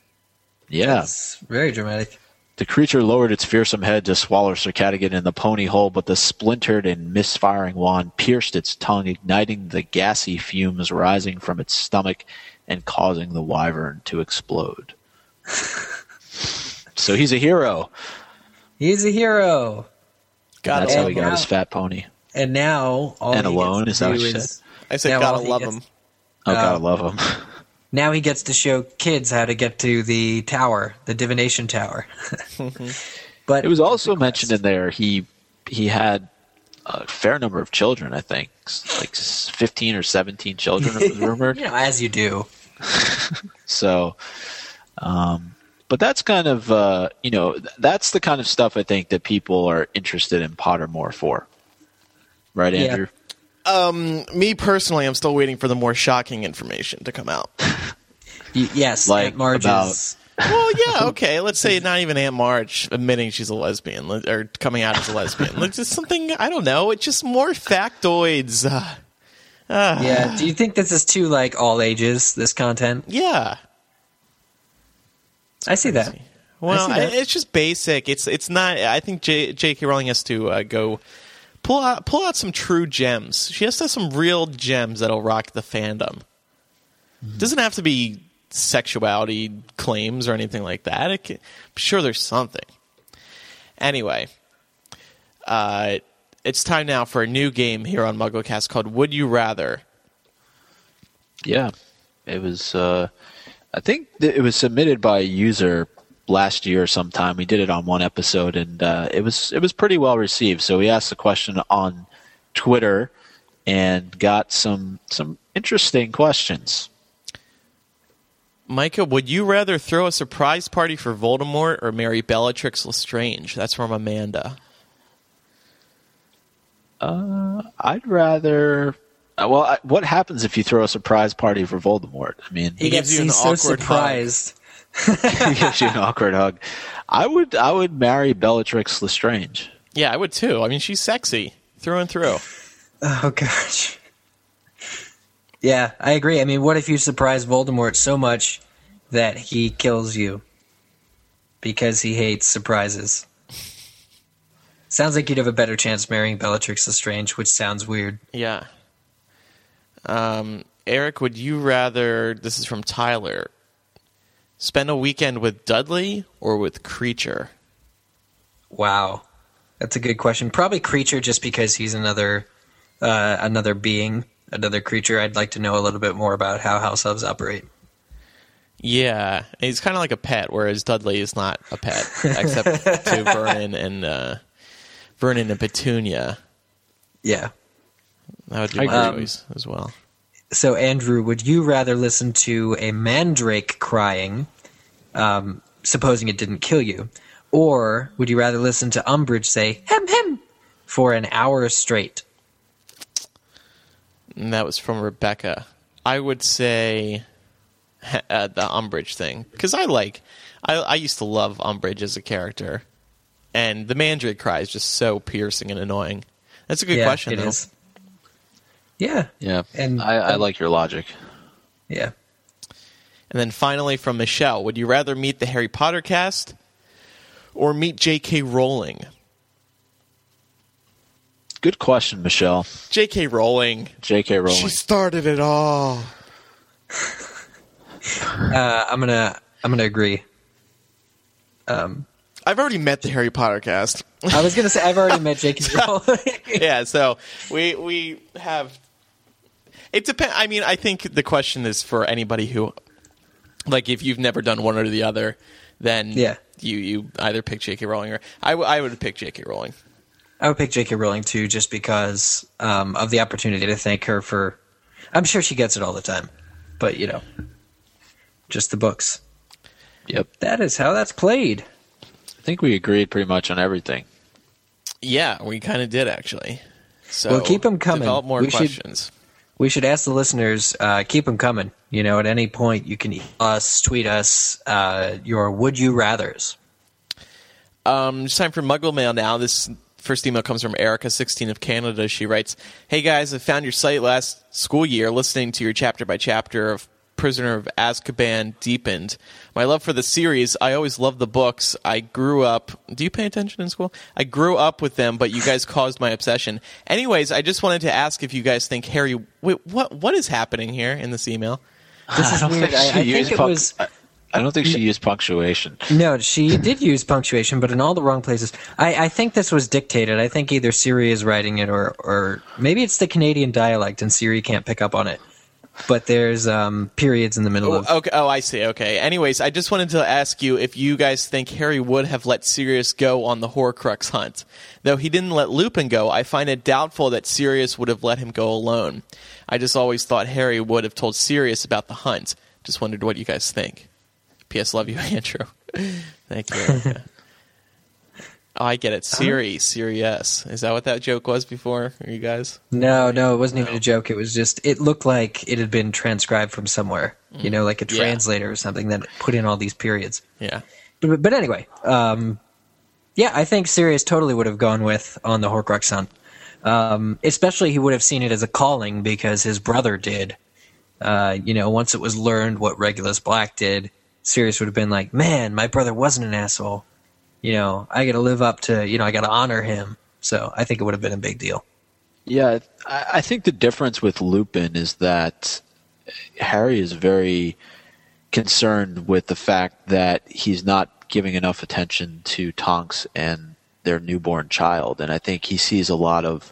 Yeah. it's very dramatic. The creature lowered its fearsome head to swallow Sir Cadogan in the pony hole, but the splintered and misfiring wand pierced its tongue, igniting the gassy fumes rising from its stomach and causing the wyvern to explode. so he's a hero. He's a hero. Gotta That's how he him. got his fat pony. And now all And he alone, is that what do you is- I said gotta all he love gets- him. Oh, gotta Uh, love him. Now he gets to show kids how to get to the tower, the divination tower. [LAUGHS] but It was also mentioned in there he he had a fair number of children. I think like fifteen or seventeen children. It was [LAUGHS] rumored. you know, as you do. [LAUGHS] So, um, but that's kind of uh, you know that's the kind of stuff I think that people are interested in Pottermore for, right, Yeah. Andrew? Me personally, I'm still waiting for the more shocking information to come out. [LAUGHS] Y- yes, Like Aunt Marge about- is- [LAUGHS] well, yeah, okay. Let's say not even Aunt Marge admitting she's a lesbian or coming out as a lesbian. Like just something I don't know. It's just more factoids. Uh, Yeah. Do you think this is too like all ages? This content? yeah. I see that. Well, see I that. it's just basic. It's it's not. I think J- J.K. Rowling has to uh, go pull out pull out some true gems. She has to have some real gems that'll rock the fandom. Mm-hmm. Doesn't have to be sexuality claims or anything like that. Can, I'm sure there's something. Anyway, uh, it's time now for a new game here on MuggleCast called Would You Rather. Yeah, it was. Uh, I think th- it was submitted by a user last year sometime. We did it on one episode, and uh, it was it was pretty well received. So we asked the question on Twitter and got some some interesting questions. Micah, would you rather throw a surprise party for Voldemort or marry Bellatrix Lestrange? That's from Amanda. Uh, I'd rather. Well, I, what happens if you throw a surprise party for Voldemort? I mean, He He gets gives you an he's so awkward hug. surprised. he [LAUGHS] gives you an awkward hug. I would I would marry Bellatrix Lestrange. Yeah, I would too. I mean, she's sexy through and through. Oh gosh. Yeah, I agree. I mean, what if you surprise Voldemort so much that he kills you because he hates surprises? Sounds like you'd have a better chance marrying Bellatrix Lestrange, which sounds weird. Yeah. Um, Eric, would you rather? This is from Tyler. Spend a weekend with Dudley or with Kreacher? Wow, that's a good question. Probably Kreacher, just because he's another uh, another being, another creature. I'd like to know a little bit more about how house elves operate. Yeah, he's kind of like a pet, whereas Dudley is not a pet, [LAUGHS] except to Vernon and uh, Vernon and Petunia. Yeah. That would be I my agree. choice as well. So, Andrew, would you rather listen to a mandrake crying, um, supposing it didn't kill you, or would you rather listen to Umbridge say "hem hem" for an hour straight? And that was from Rebecca. I would say [LAUGHS] uh, the Umbridge thing because I like I, I used to love Umbridge as a character, and the Mandrake cry is just so piercing and annoying. That's a good yeah, question. It though. is. Yeah. Yeah, And- I, I like your logic. Yeah. And then finally from Michelle, would you rather meet the Harry Potter cast or meet J.K. Rowling? Good question, Michelle. J.K. Rowling. J.K. Rowling. She started it all. Uh, I'm gonna I'm gonna agree. Um, I've already met the Harry Potter cast. I was gonna say I've already met J.K. [LAUGHS] Rowling. yeah, so we we have. It depends. I mean, I think the question is for anybody who, like, if you've never done one or the other, then Yeah. you you either pick J.K. Rowling or I, w- I would pick J.K. Rowling. I would pick J.K. Rowling too, just because um, of the opportunity to thank her for. I'm sure she gets it all the time, but you know, just the books. Yep. That is how that's played. I think we agreed pretty much on everything. Yeah, we kind of did actually. So we'll keep them coming. Develop more We should- questions. We should ask the listeners, uh, keep them coming. You know, at any point you can us, tweet us uh, your would you rather's. Um, it's time for Muggle Mail now. This first email comes from Erica, 16 of Canada. She writes, Hey guys, I found your site last school year listening to your chapter by chapter of Prisoner of Azkaban deepened. My love for the series, I always loved the books. I grew up. Do you pay attention in school? I grew up with them, but you guys [LAUGHS] caused my obsession. Anyways, I just wanted to ask if you guys think Harry. Wait, what? What is happening here in this email? This is weird. I, I think used it punc- was. I, I don't think she used punctuation. No, she did use punctuation, but in all the wrong places. I, I think this was dictated. I think either Siri is writing it, or or maybe it's the Canadian dialect, and Siri can't pick up on it. But there's um, periods in the middle Oh, of. okay. Oh, I see. Okay. Anyways, I just wanted to ask you if you guys think Harry would have let Sirius go on the Horcrux hunt. Though he didn't let Lupin go, I find it doubtful that Sirius would have let him go alone. I just always thought Harry would have told Sirius about the hunt. Just wondered what you guys think. P.S. Love you, [LAUGHS] Andrew. Thank you. [LAUGHS] Oh, I get it. Siri, Sirius. Is that what that joke was before? Are you guys? No, no, it wasn't even a joke. It was just. It looked like it had been transcribed from somewhere. You know, like a Yeah. translator or something that put in all these periods. Yeah. But, but anyway, um, yeah, I think Sirius totally would have gone with on the Horcrux hunt. Um, especially, he would have seen it as a calling because his brother did. Uh, you know, once it was learned what Regulus Black did, Sirius would have been like, "Man, my brother wasn't an asshole. You know, I got to live up to. You know, I got to honor him." So I think it would have been a big deal. Yeah, I, I think the difference with Lupin is that Harry is very concerned with the fact that he's not giving enough attention to Tonks and their newborn child, and I think he sees a lot of,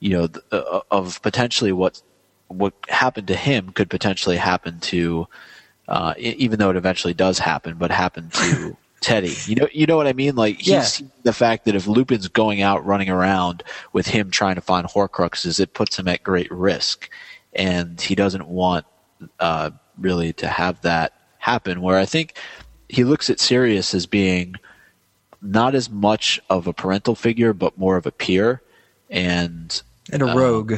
you know, th- uh, of potentially what what happened to him could potentially happen to, uh, even though it eventually does happen, but happen to Teddy. You know, you know what I mean? Like he's Yeah. the fact that if Lupin's going out running around with him trying to find Horcruxes, it puts him at great risk, and he doesn't want uh, really to have that happen. Where I think he looks at Sirius as being not as much of a parental figure, but more of a peer, and And a rogue.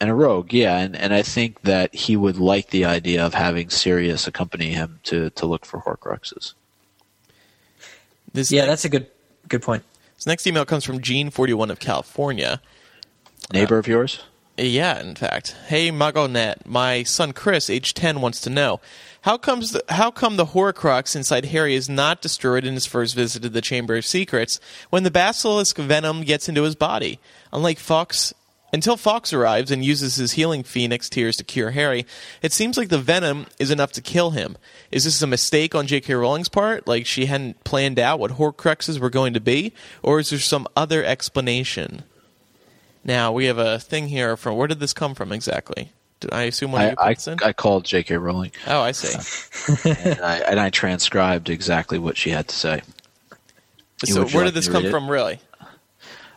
and a rogue, yeah, and, and I think that he would like the idea of having Sirius accompany him to, to look for Horcruxes. This Yeah, next- that's a good good point. This next email comes from Gene41 of California. Neighbor of yours? Uh, yeah, in fact. Hey, MuggleNet, my son Chris, age 10, wants to know how comes the, how come the Horcrux inside Harry is not destroyed in his first visit to the Chamber of Secrets when the basilisk venom gets into his body? Unlike Fawkes, until Fawkes arrives and uses his healing phoenix tears to cure Harry, it seems like the venom is enough to kill him. Is this a mistake on J.K. Rowling's part, like she hadn't planned out what Horcruxes were going to be, or is there some other explanation? Now we have a thing here from where did this come from exactly? Did I assume one I, I? I called J.K. Rowling oh, I see. and I, and I transcribed exactly what she had to say. [LAUGHS] so where like did this come from, really?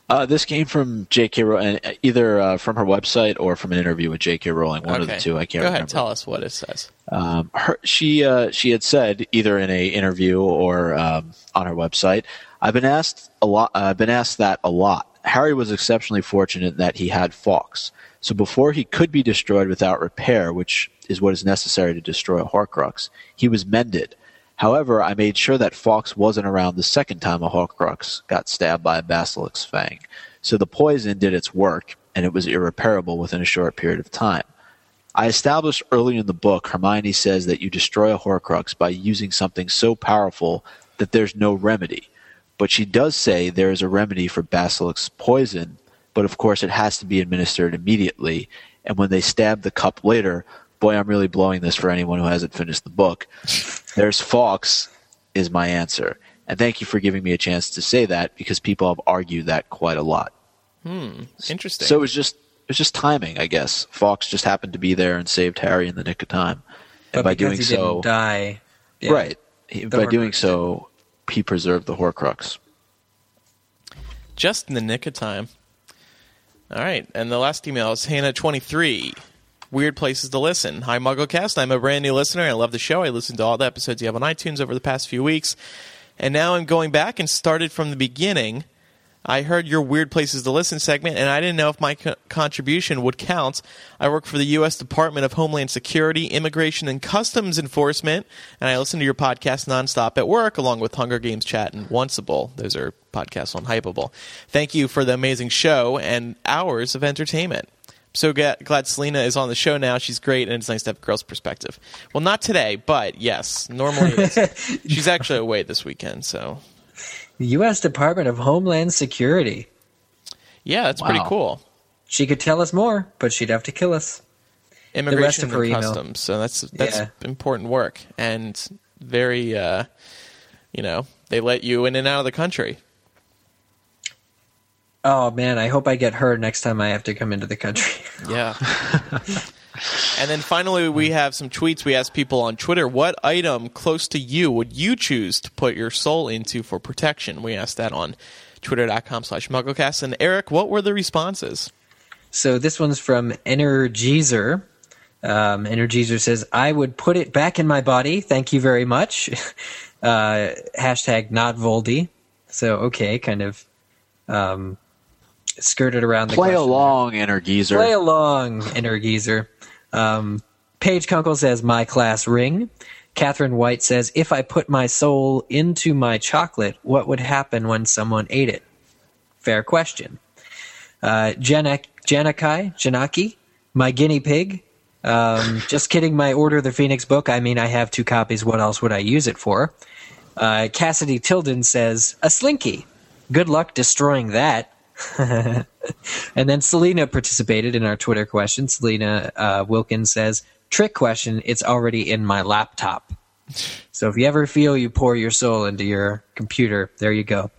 Uh, this came from J.K. Rowling, either uh, from her website or from an interview with J.K. Rowling. One of the two. I can't remember. Go remember. ahead, tell us what it says. Um, her, she uh, she had said either in a interview or um, on her website. I've been asked a lot. Uh, I've been asked that a lot. Harry was exceptionally fortunate that he had Fawkes. So before he could be destroyed without repair, which is what is necessary to destroy a Horcrux, he was mended. However, I made sure that Fawkes wasn't around the second time a Horcrux got stabbed by a Basilisk's fang. So the poison did its work, and it was irreparable within a short period of time. I established early in the book, Hermione says that you destroy a Horcrux by using something so powerful that there's no remedy. But she does say there is a remedy for Basilisk's poison, but of course it has to be administered immediately. And when they stab the cup later, boy, I'm really blowing this for anyone who hasn't finished the book. There's Fawkes is my answer. And thank you for giving me a chance to say that because people have argued that quite a lot. Hmm. Interesting. So it was just it was just timing, I guess. Fawkes just happened to be there and saved Harry in the nick of time. But And by because doing he so, didn't die, yeah. right? He, by doing so, he preserved the Horcrux. just in the nick of time. All right, and the last email is Hannah twenty three. Weird places to listen. Hi, MuggleCast. I'm a brand new listener. I love the show. I listened to all the episodes you have on iTunes over the past few weeks, and now I'm going back and started from the beginning. I heard your Weird Places to Listen segment, and I didn't know if my co- contribution would count. I work for the U.S. Department of Homeland Security, Immigration and Customs Enforcement, and I listen to your podcast nonstop at work, along with Hunger Games Chat and Onceable. Those are podcasts on Hypable. Thank you for the amazing show and hours of entertainment. So ga- glad Selena is on the show now. She's great, and it's nice to have a girl's perspective. Well, not today, but yes, normally. [LAUGHS] She's actually away this weekend, so The U.S. Department of Homeland Security. yeah, that's pretty cool. She could tell us more, but she'd have to kill us. immigration and email. customs. So that's that's Yeah. important work and very uh, you know, they let you in and out of the country. Oh man, I hope I get her next time I have to come into the country. [LAUGHS] Yeah. [LAUGHS] and then finally we have some tweets. We asked people on Twitter, what item close to you would you choose to put your soul into for protection? We asked that on twitter.com slash mugglecast. And Eric, what were the responses? So this one's from Energizer. Um, Energizer says, "I would put it back in my body. Thank you very much." [LAUGHS] uh, hashtag not Voldy. So okay, kind of um, skirted around the Play question. along, Energizer. Play along, Energizer. Um, Paige Kunkel says, "My class ring." Catherine White says, "If I put my soul into my chocolate, what would happen when someone ate it?" Fair question. Uh, Janak, Janakai, Janaki, my guinea pig. Um, [LAUGHS] just kidding. My Order of the Phoenix book. I mean, I have two copies. What else would I use it for? Uh, Cassidy Tilden says, a slinky. Good luck destroying that. [LAUGHS] and then Selena participated in our Twitter question. Selena uh, Wilkins says, trick question. It's already in my laptop. So if you ever feel you pour your soul into your computer, there you go.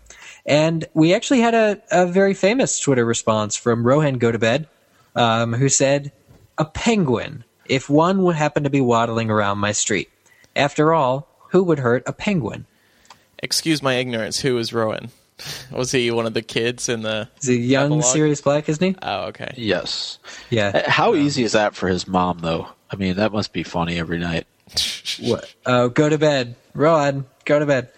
And we actually had a, a very famous Twitter response from Rohan Gotobed, um, who said, A penguin, if one would happen to be waddling around my street. After all, who would hurt a penguin? Excuse my ignorance. Who is Rohan? [LAUGHS] Was he one of the kids in the He's a young Epilogue? Sirius Black, isn't he? Oh, okay. Yes. Yeah. Uh, How easy is that for his mom, though? I mean, that must be funny every night. [LAUGHS] What? Oh, go to bed, Rohan. Go to bed.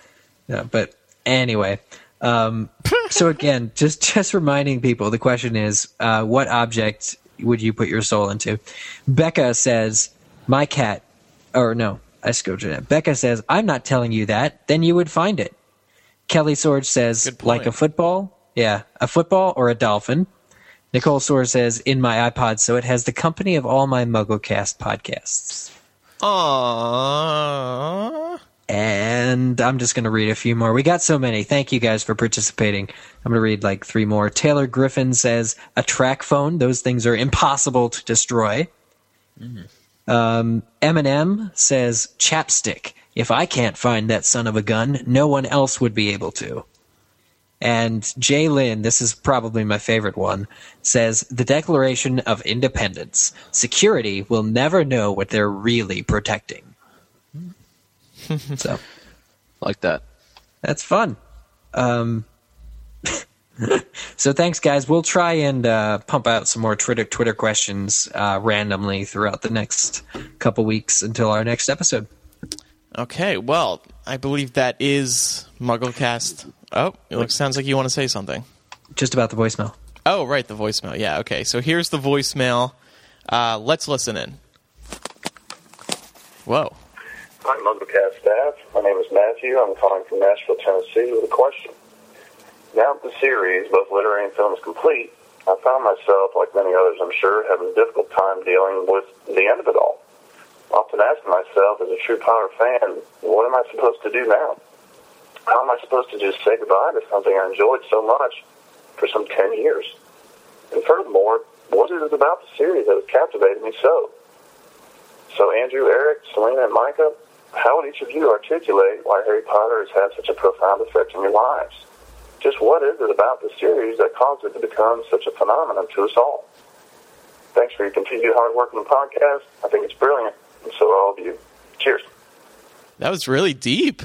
Yeah, but anyway, um, [LAUGHS] so again, just just reminding people, the question is, uh, what object would you put your soul into? Becca says, "My cat," or no, I scoped it. Becca says, "I'm not telling you that. Then you would find it." Kelly Sorge says, "Like a football." Yeah, a football or a dolphin. Nicole Sorge says, "In my iPod, so it has the company of all my MuggleCast podcasts." Aww. And I'm just going to read a few more. We got so many. Thank you guys for participating. I'm going to read like three more. Taylor Griffin says a track phone. Those things are impossible to destroy. Um, Eminem says chapstick. If I can't find that son of a gun, no one else would be able to. And Jay Lynn, this is probably my favorite one, says the Declaration of Independence. Security will never know what they're really protecting. so Like that. that's fun. Um, [LAUGHS] so thanks, guys. We'll try and uh, pump out some more Twitter Twitter questions uh, randomly throughout the next couple weeks until our next episode. Okay, well, I believe that is MuggleCast. Oh, it looks, sounds like you want to say something. just about the voicemail. Oh, right, the voicemail. Yeah, okay. So here's the voicemail. Uh, let's listen in. Whoa. Hi, MuggleCast staff. My name is Matthew. I'm calling from Nashville, Tennessee with a question. Now that the series, both literary and film, is complete, I found myself, like many others I'm sure, having a difficult time dealing with the end of it all. Often asking myself, as a true Potter fan, what am I supposed to do now? How am I supposed to just say goodbye to something I enjoyed so much for some 10 years? And furthermore, what is it about the series that has captivated me so? So, Andrew, Eric, Selena, and Micah, how would each of you articulate why Harry Potter has had such a profound effect on your lives? Just what is it about the series that caused it to become such a phenomenon to us all? Thanks for your continued hard work on the podcast. I think it's brilliant, and so all of you. Cheers. That was really deep.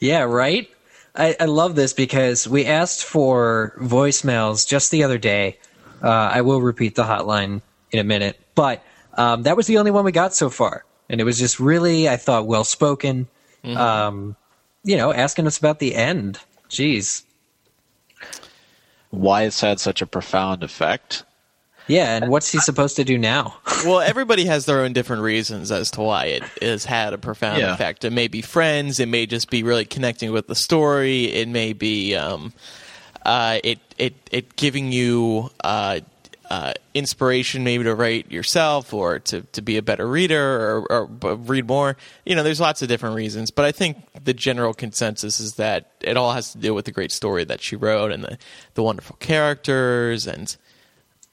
Yeah, right? I, I love this because we asked for voicemails just the other day. Uh, I will repeat the hotline in a minute, but um, that was the only one we got so far. And it was just really, I thought, well spoken. Um, you know, asking us about the end. Jeez. Why it's had such a profound effect? Yeah, and what's he supposed to do now? [LAUGHS] Well, everybody has their own different reasons as to why it has had a profound Yeah. effect. It may be friends. It may just be really connecting with the story. It may be um, uh, it it it giving you uh, uh, inspiration, maybe to write yourself or to, to be a better reader or, or read more. You know, there's lots of different reasons, but I think the general consensus is that it all has to do with the great story that she wrote and the the wonderful characters and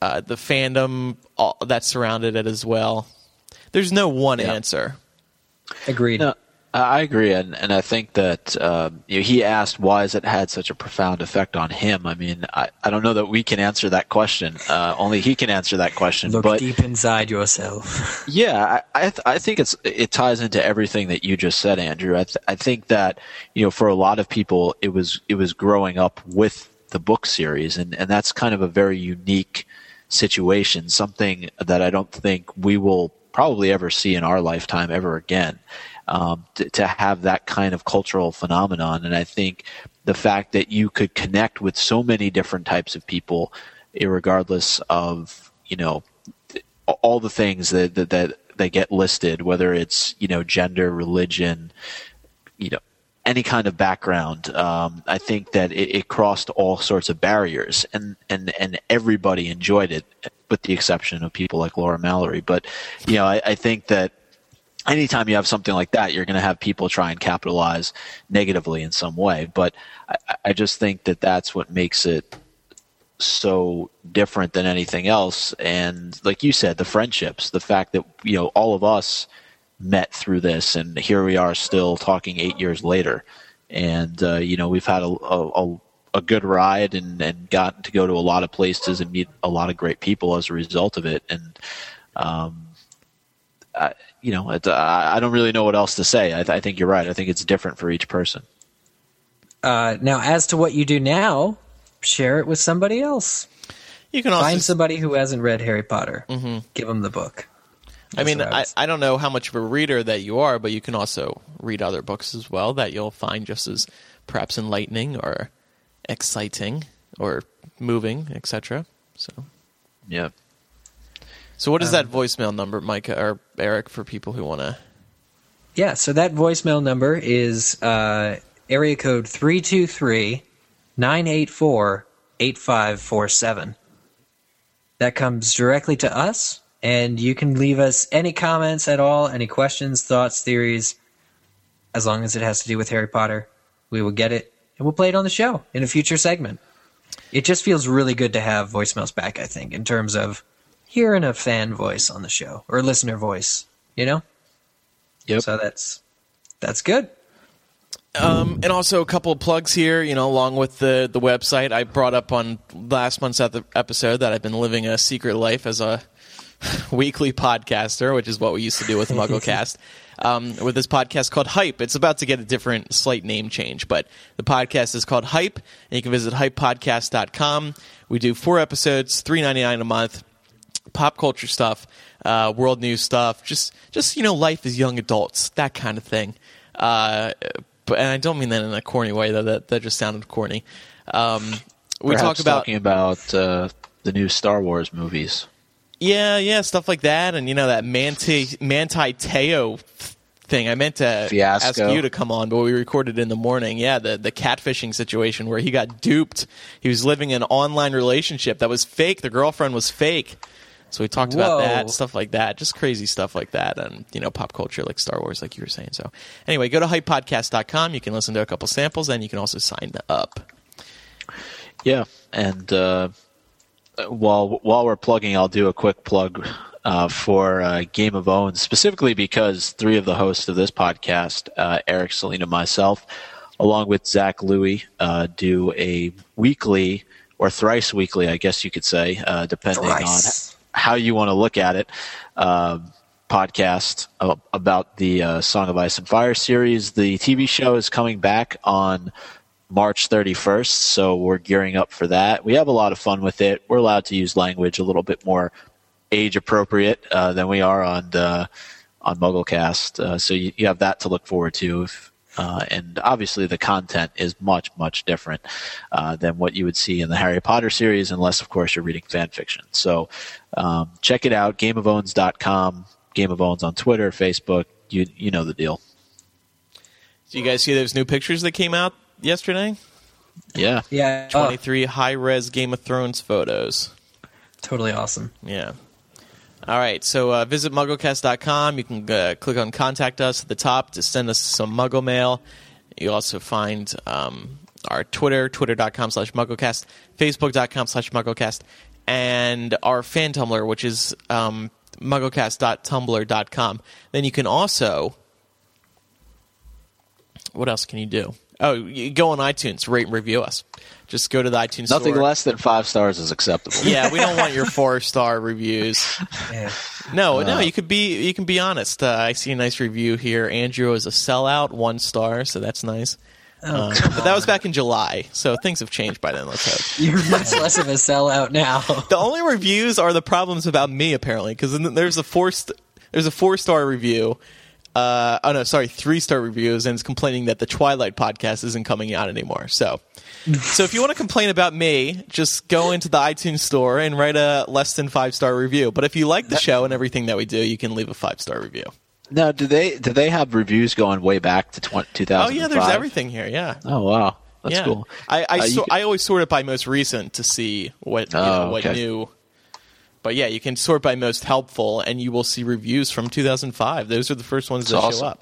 uh, the fandom all, that surrounded it as well. There's no one Yeah. answer. Agreed. No, I I agree, and and I think that um, you know, he asked why has it had such a profound effect on him. I mean, I, I don't know that we can answer that question. Uh, only he can answer that question. Look but deep inside yourself. [LAUGHS] yeah, I I, th- I think it's it ties into everything that you just said, Andrew. I th- I think that you know for a lot of people it was it was growing up with the book series, and and that's kind of a very unique situation, something that I don't think we will probably ever see in our lifetime ever again. Um, to, to have that kind of cultural phenomenon, and I think the fact that you could connect with so many different types of people, regardless of you know all the things that that, that they get listed, whether it's you know gender, religion, you know any kind of background. Um, I think that it, it crossed all sorts of barriers, and and and everybody enjoyed it, with the exception of people like Laura Mallory. But you know, I, I think that anytime you have something like that, you're going to have people try and capitalize negatively in some way. But I, I just think that that's what makes it so different than anything else. And like you said, the friendships, the fact that, you know, all of us met through this and here we are still talking eight years later. And, uh, you know, we've had a, a, a a good ride and, and gotten to go to a lot of places and meet a lot of great people as a result of it. And, um, I, you know, it, I, I don't really know what else to say. I, I think you're right. I think it's different for each person. Uh, now, as to what you do now, share it with somebody else. You can also. Find somebody who hasn't read Harry Potter. Give them the book. I mean, I I, don't know how much of a reader that you are, but you can also read other books as well that you'll find just as perhaps enlightening or exciting or moving, etc. So, Yeah. so what is that voicemail number, Micah or Eric, for people who want to? Yeah, so that voicemail number is uh, area code 323 984 8547. That comes directly to us, and you can leave us any comments at all, any questions, thoughts, theories, as long as it has to do with Harry Potter. We will get it, and we'll play it on the show in a future segment. It just feels really good to have voicemails back, I think, in terms of hearing a fan voice on the show or a listener voice, you know? Yep. So that's that's good. Um, and also a couple of plugs here, you know, along with the the website. I brought up on last month's episode that I've been living a secret life as a [LAUGHS] weekly podcaster, which is what we used to do with MuggleCast. Um, with this podcast called Hype, it's about to get a different, slight name change, but the podcast is called Hype, and you can visit hypepodcast.com. We do four episodes, three ninety nine a month pop culture stuff, uh, world news stuff, just just you know, life as young adults, that kind of thing. Uh, but and I don't mean that in a corny way. Though that that just sounded corny. Um, We Perhaps talk about talking about uh, the new Star Wars movies. Yeah, yeah, stuff like that, and you know that Manti Manti Te'o thing. I meant to Fiasco. ask you to come on, but we recorded in the morning. Yeah, the the catfishing situation where he got duped. He was living an online relationship that was fake. The girlfriend was fake. So we talked about that stuff like that, just crazy stuff like that, and you know pop culture like Star Wars, like you were saying. So anyway, go to hypepodcast.com. You can listen to a couple samples, and you can also sign up. Yeah, and uh, while while we're plugging, I'll do a quick plug uh, for uh, Game of Owns, specifically because three of the hosts of this podcast, uh, Eric, Selena, myself, along with Zach Louie, uh, do a weekly or thrice weekly, I guess you could say, uh, depending Thrice. on how you want to look at it. Um podcast uh, about the uh, Song of Ice and Fire series. The TV show is coming back on March 31st, so we're gearing up for that. We have a lot of fun with it. We're allowed to use language a little bit more age appropriate uh, than we are on uh, on MuggleCast, uh, so you, you have that to look forward to. If, uh, and obviously, the content is much, much different uh, than what you would see in the Harry Potter series, unless, of course, you're reading fan fiction. So um, check it out, gameofowns.com, Game of Owns on Twitter, Facebook. You, you know the deal. Do you guys see those new pictures that came out yesterday? Yeah. Yeah, oh, 23 high res Game of Thrones photos. totally awesome. Yeah. All right. So uh, visit mugglecast.com. You can uh, click on contact us at the top to send us some muggle mail. You also find um, our Twitter, twitter.com slash mugglecast, facebook.com slash mugglecast, and our fan Tumblr, which is um, mugglecast.tumblr.com. Then you can also. What else can you do? Oh, you go on iTunes, rate and review us. Just go to the iTunes Nothing store. less than five stars is acceptable. Yeah, we don't want your four star reviews. Yeah. No, no, you could be you can be honest. Uh, I see a nice review here. Andrew is a sellout, one star, so that's nice. Oh, Um, but that was back in July, so things have changed by then. Let's hope. [LAUGHS] You're much less of a sellout now. The only reviews are the problems about me, apparently, because there's a four st- there's a four star review. Uh, oh no, sorry, three star reviews, and it's complaining that the Twilight podcast isn't coming out anymore. So, so if you want to complain about me, just go into the iTunes store and write a less than five star review. But if you like the show and everything that we do, you can leave a five star review. Now, do they do they have reviews going way back to 20, Oh yeah, there's everything here. Yeah. Oh wow, that's yeah. cool. I I, Uh, so, can- I always sort it by most recent to see what you Oh, know, what okay. new. But yeah, you can sort by most helpful, and you will see reviews from 2005. Those are the first ones that That's show up.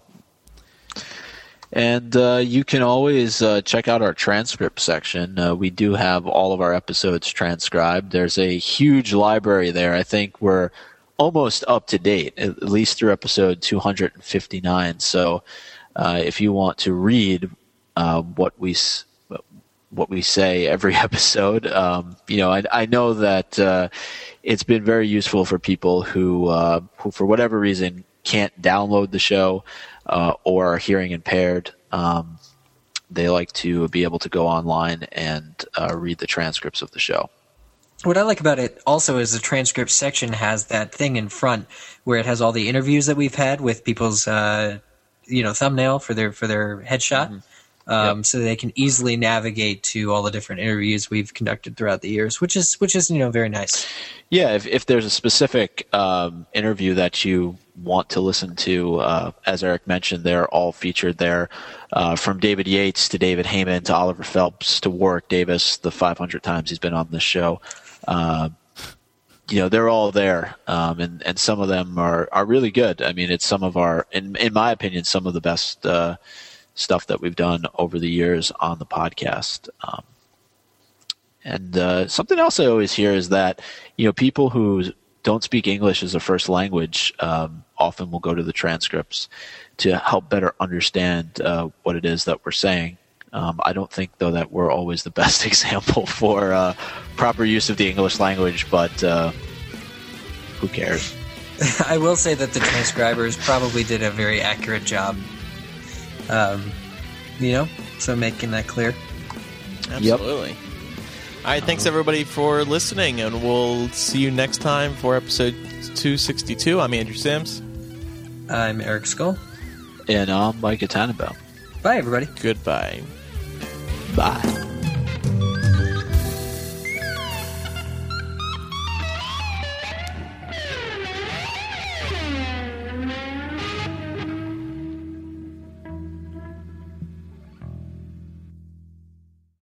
And uh, you can always uh, check out our transcript section. Uh, we do have all of our episodes transcribed. There's a huge library there. I think we're almost up to date, at least through episode 259. So uh, if you want to read uh, what we s- what we say every [LAUGHS] episode. Um, you know, I, I know that uh, it's been very useful for people who, uh, who for whatever reason, can't download the show uh, or are hearing impaired. Um, they like to be able to go online and uh, read the transcripts of the show. What I like about it also is the transcript section has that thing in front where it has all the interviews that we've had with people's, uh, you know, thumbnail for their for their headshot, um, so they can easily navigate to all the different interviews we've conducted throughout the years, which is which is you know very nice. Yeah, if, if there's a specific um, interview that you want to listen to, uh, as Eric mentioned, they're all featured there. Uh, from David Yates to David Heyman to Oliver Phelps to Warwick Davis, the 500 times he's been on this show. Uh, you know, they're all there, um, and and some of them are are really good. I mean, it's some of our, in in my opinion, some of the best uh, stuff that we've done over the years on the podcast. Um, and uh, something else I always hear is that you know people who don't speak English as a first language um, often will go to the transcripts to help better understand uh, what it is that we're saying. Um, I don't think though that we're always the [LAUGHS] best example for uh, proper use of the English language, but uh, who cares? [LAUGHS] I will say that the transcribers probably did a very accurate job. Um, you know, so making that clear. Absolutely. All right, thanks everybody for listening, and we'll see you next time for episode 262. I'm Andrew Sims. I'm Eric Scull. And I'm Micah Tannenbaum. Bye, everybody. Goodbye. Bye.